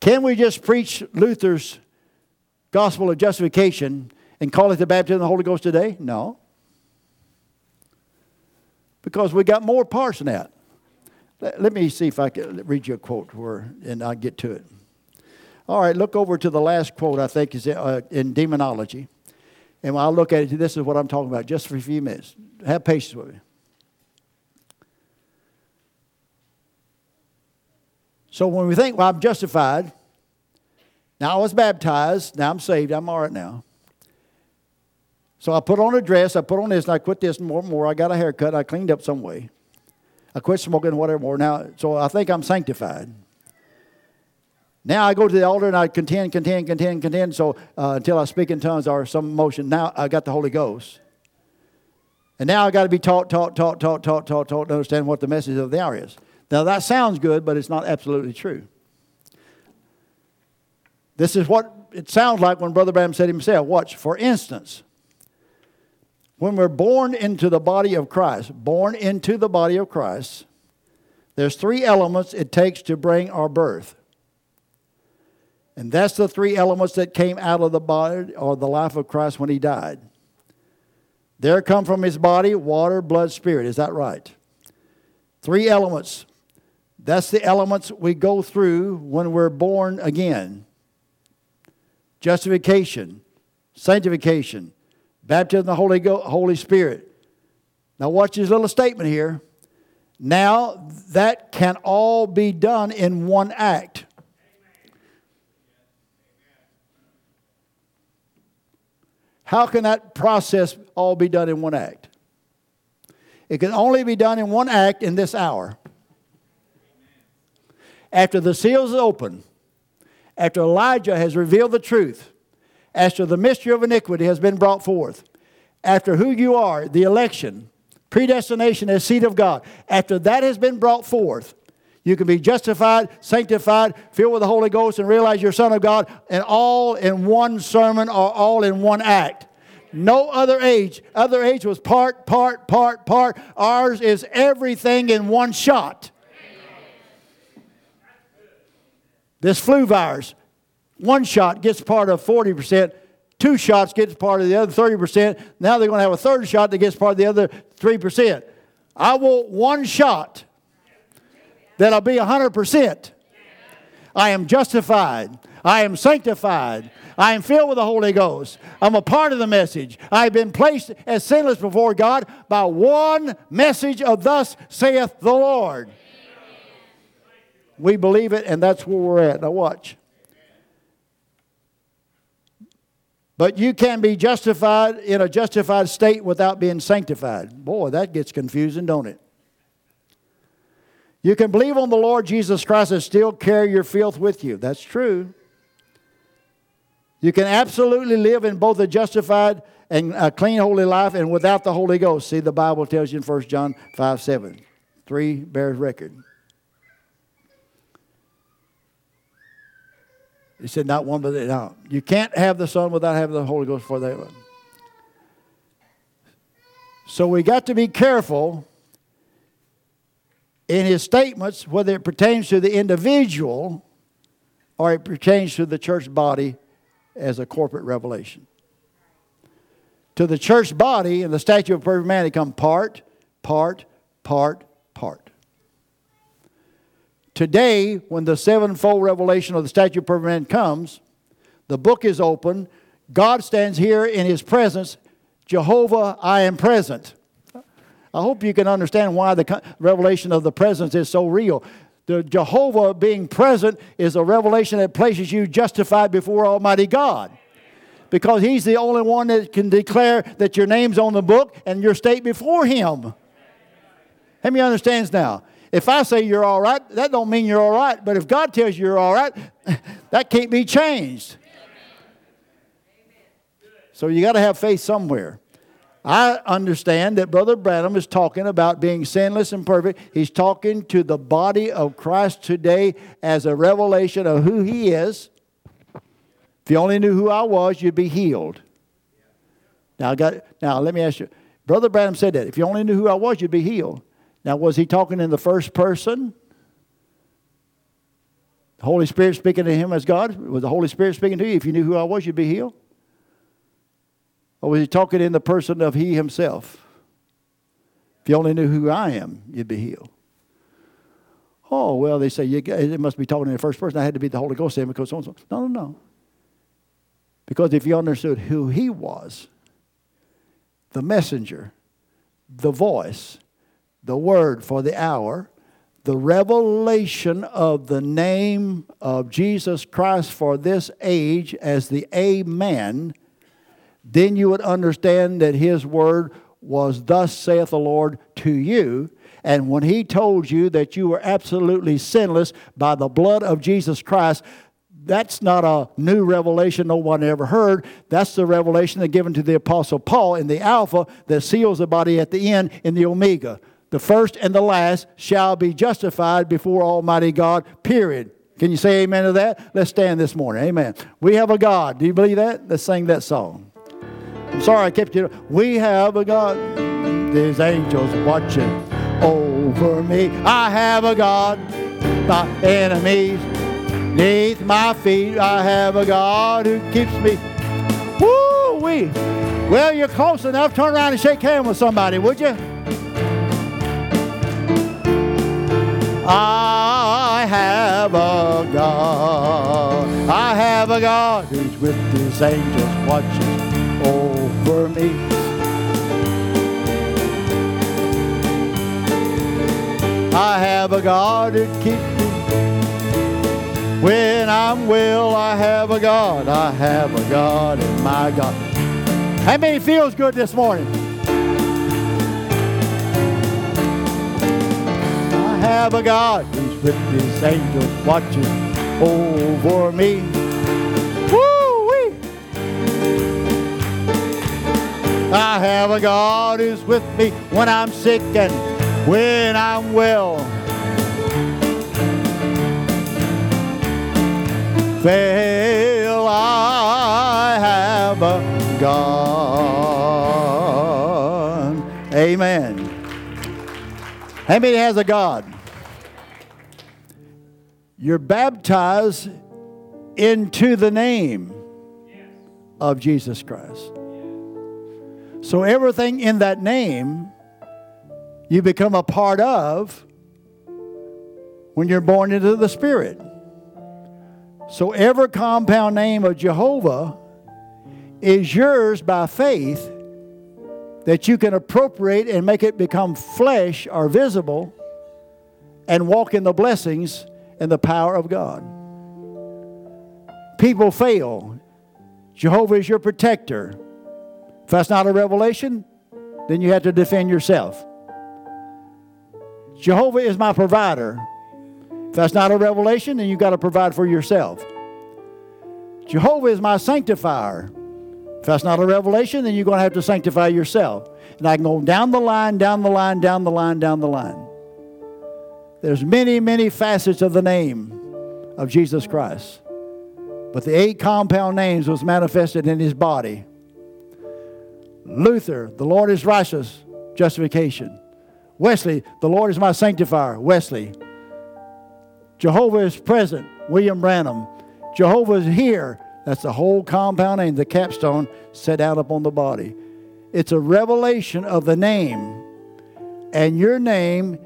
Can we just preach Luther's gospel of justification and call it the baptism of the Holy Ghost today? No. Because we got more parts than that. Let me see if I can read you a quote where, and I'll get to it. All right, look over to the last quote, I think, is uh, in demonology. And when I look at it, this is what I'm talking about just for a few minutes. Have patience with me. So when we think, well, I'm justified, now I was baptized, now I'm saved, I'm all right now. So I put on a dress, I put on this, and I quit this more and more. I got a haircut, I cleaned up some way. I quit smoking, whatever more. Now, so I think I'm sanctified. Now I go to the altar and I contend, contend, contend, contend. So uh, until I speak in tongues or some motion, now I got the Holy Ghost. And now I got to be taught, taught, taught, taught, taught, taught, taught to understand what the message of the hour is. Now that sounds good, but it's not absolutely true. This is what it sounds like when Brother Branham said himself. Watch, for instance, when we're born into the body of Christ, born into the body of Christ, there's three elements it takes to bring our birth. And that's the three elements that came out of the body or the life of Christ when he died. There come from his body water, blood, spirit. Is that right? Three elements. That's the elements we go through when we're born again justification, sanctification, baptism of the Holy, Go- Holy Spirit. Now, watch this little statement here. Now, that can all be done in one act. How can that process all be done in one act? It can only be done in one act in this hour. After the seals are open, after Elijah has revealed the truth, after the mystery of iniquity has been brought forth, after who you are, the election, predestination as seed of God, after that has been brought forth, you can be justified, sanctified, filled with the Holy Ghost, and realize you're Son of God, and all in one sermon or all in one act. No other age. Other age was part, part, part, part. Ours is everything in one shot. This flu virus, one shot gets part of 40%, two shots gets part of the other 30%. Now they're going to have a third shot that gets part of the other 3%. I want one shot that'll be 100%. I am justified. I am sanctified. I am filled with the Holy Ghost. I'm a part of the message. I've been placed as sinless before God by one message of thus saith the Lord. We believe it, and that's where we're at. Now, watch. But you can be justified in a justified state without being sanctified. Boy, that gets confusing, don't it? You can believe on the Lord Jesus Christ and still carry your filth with you. That's true. You can absolutely live in both a justified and a clean, holy life and without the Holy Ghost. See, the Bible tells you in 1 John 5 7. 3 bears record. He said, not one, but no. You can't have the Son without having the Holy Ghost for that one. So we got to be careful in his statements, whether it pertains to the individual or it pertains to the church body as a corporate revelation. To the church body and the statue of perfect man, they come part, part, part. Today, when the sevenfold revelation of the statue of man comes, the book is open. God stands here in his presence. Jehovah, I am present. I hope you can understand why the revelation of the presence is so real. The Jehovah being present is a revelation that places you justified before Almighty God. Because He's the only one that can declare that your name's on the book and your state before Him. How many understands now? If I say you're all right, that don't mean you're all right. But if God tells you you're all right, [LAUGHS] that can't be changed. So you got to have faith somewhere. I understand that Brother Branham is talking about being sinless and perfect. He's talking to the body of Christ today as a revelation of who He is. If you only knew who I was, you'd be healed. Now, I got, now let me ask you. Brother Branham said that. If you only knew who I was, you'd be healed. Now, was he talking in the first person? The Holy Spirit speaking to him as God? Was the Holy Spirit speaking to you? If you knew who I was, you'd be healed? Or was he talking in the person of he himself? If you only knew who I am, you'd be healed. Oh, well, they say it must be talking in the first person. I had to be the Holy Ghost saying because so and so. No, no, no. Because if you understood who he was, the messenger, the voice, the word for the hour, the revelation of the name of Jesus Christ for this age as the Amen then you would understand that his word was, Thus saith the Lord to you. And when he told you that you were absolutely sinless by the blood of Jesus Christ, that's not a new revelation no one ever heard. That's the revelation that given to the Apostle Paul in the Alpha that seals the body at the end in the Omega. The first and the last shall be justified before Almighty God, period. Can you say amen to that? Let's stand this morning. Amen. We have a God. Do you believe that? Let's sing that song. I'm sorry I kept you. We have a God. There's angels watching over me. I have a God. My enemies neath my feet. I have a God who keeps me. Woo wee. Well, you're close enough. Turn around and shake hands with somebody, would you? I have a God. I have a God who's with his angels watching over me. I have a God that keeps me. When I'm well, I have a God. I have a God and my God. How many feels good this morning? Have a God who's with his angels watching over me. Woo-wee! I have a God who's with me when I'm sick and when I'm well. Well, I have a God. Amen. How many has a God? You're baptized into the name of Jesus Christ. So everything in that name you become a part of when you're born into the Spirit. So every compound name of Jehovah is yours by faith that you can appropriate and make it become flesh or visible and walk in the blessings and the power of God. People fail. Jehovah is your protector. If that's not a revelation, then you have to defend yourself. Jehovah is my provider. If that's not a revelation, then you've got to provide for yourself. Jehovah is my sanctifier. If that's not a revelation, then you're going to have to sanctify yourself. And I can go down the line, down the line, down the line, down the line. There's many, many facets of the name of Jesus Christ. But the eight compound names was manifested in his body. Luther, the Lord is righteous, justification. Wesley, the Lord is my sanctifier, Wesley. Jehovah is present, William Branham. Jehovah is here, that's the whole compound name, the capstone set out upon the body. It's a revelation of the name, and your name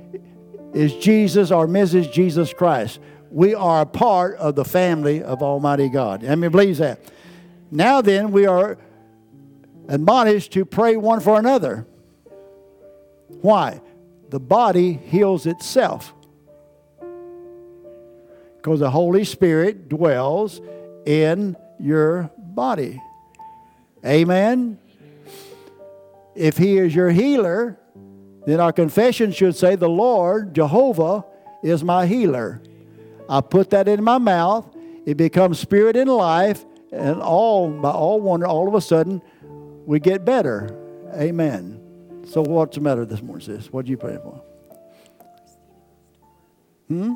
is Jesus or Mrs. Jesus Christ. We are a part of the family of Almighty God. Let me believe that. Now then, we are admonished to pray one for another. Why? The body heals itself. Because the Holy Spirit dwells in your body. Amen? If He is your healer, then our confession should say, The Lord, Jehovah, is my healer. I put that in my mouth, it becomes spirit and life, and all by all wonder, all of a sudden, we get better. Amen. So what's the matter this morning, sis? What are you praying for? Hmm?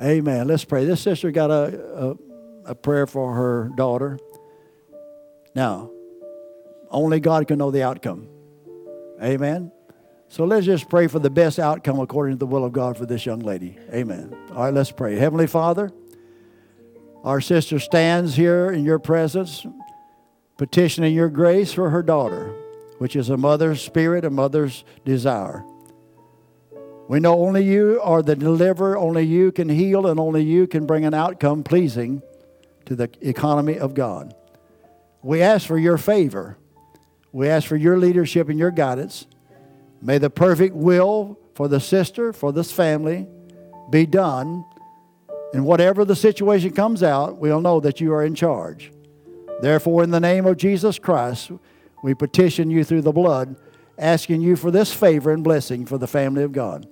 Amen. Let's pray. This sister got a, a, a, prayer for her daughter. Now, only God can know the outcome. Amen. So let's just pray for the best outcome according to the will of God for this young lady. Amen. All right, let's pray. Heavenly Father, our sister stands here in your presence, petitioning your grace for her daughter, which is a mother's spirit, a mother's desire. We know only you are the deliverer, only you can heal, and only you can bring an outcome pleasing to the economy of God. We ask for your favor. We ask for your leadership and your guidance. May the perfect will for the sister, for this family, be done. And whatever the situation comes out, we'll know that you are in charge. Therefore, in the name of Jesus Christ, we petition you through the blood, asking you for this favor and blessing for the family of God.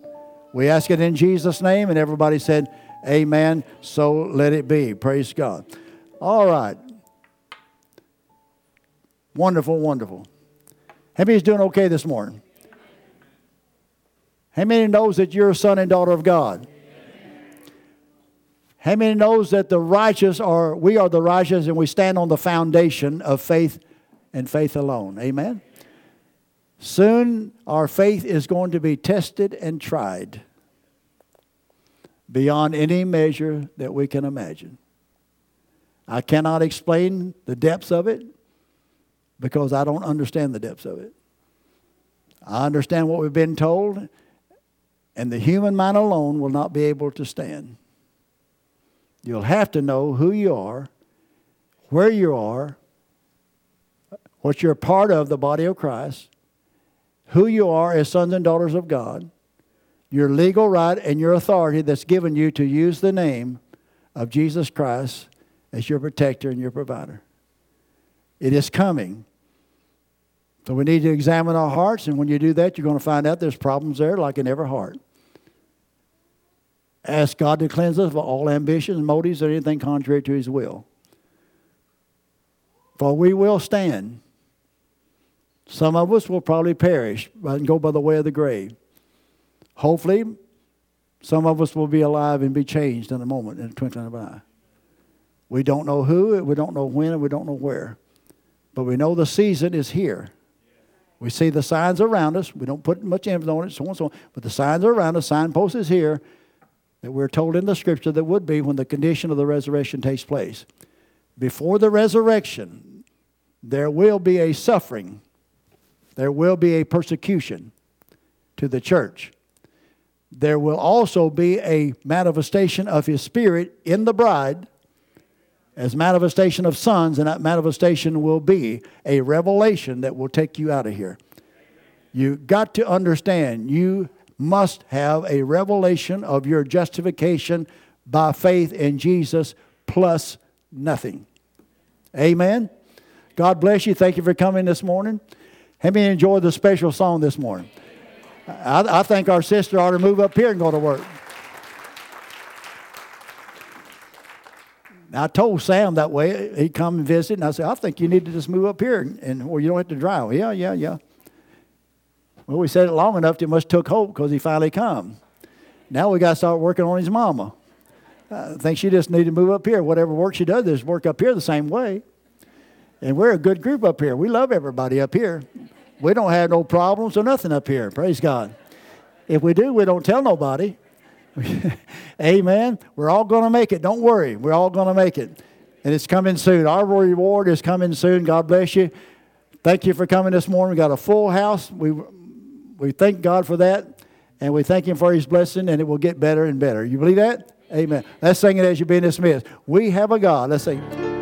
We ask it in Jesus' name, and everybody said, Amen. So let it be. Praise God. All right. Wonderful, wonderful. How many's doing okay this morning? How many knows that you're a son and daughter of God? How many knows that the righteous are, we are the righteous and we stand on the foundation of faith and faith alone? Amen? Soon our faith is going to be tested and tried beyond any measure that we can imagine. I cannot explain the depths of it because I don't understand the depths of it. I understand what we've been told, and the human mind alone will not be able to stand. You'll have to know who you are, where you are, what you're part of the body of Christ, who you are as sons and daughters of God, your legal right and your authority that's given you to use the name of Jesus Christ as your protector and your provider. It is coming. So we need to examine our hearts, and when you do that, you're going to find out there's problems there, like in every heart. Ask God to cleanse us of all ambitions, motives, or anything contrary to His will. For we will stand. Some of us will probably perish and go by the way of the grave. Hopefully, some of us will be alive and be changed in a moment, in a twinkling of an eye. We don't know who, we don't know when, and we don't know where. But we know the season is here. We see the signs around us. We don't put much emphasis on it, so on and so on. But the signs are around us. Signpost is here that we're told in the scripture that would be when the condition of the resurrection takes place. Before the resurrection, there will be a suffering, there will be a persecution to the church. There will also be a manifestation of His Spirit in the bride as manifestation of sons, and that manifestation will be a revelation that will take you out of here. You got to understand you must have a revelation of your justification by faith in Jesus plus nothing. Amen. God bless you. Thank you for coming this morning. Have me enjoy the special song this morning. I, I think our sister ought to move up here and go to work. I told Sam that way. He'd come and visit, and I said, I think you need to just move up here and, and or you don't have to drive. Yeah, yeah, yeah. Well, we said it long enough, it must took hope because he finally come. Now we got to start working on his mama. I think she just needed to move up here. Whatever work she does, there's work up here the same way. And we're a good group up here. We love everybody up here. We don't have no problems or nothing up here. Praise God. If we do, we don't tell nobody. [LAUGHS] Amen. We're all going to make it. Don't worry. We're all going to make it. And it's coming soon. Our reward is coming soon. God bless you. Thank you for coming this morning. We got a full house. We we thank God for that, and we thank Him for His blessing, and it will get better and better. You believe that? Amen. Let's sing it as you're being dismissed. We have a God. Let's sing.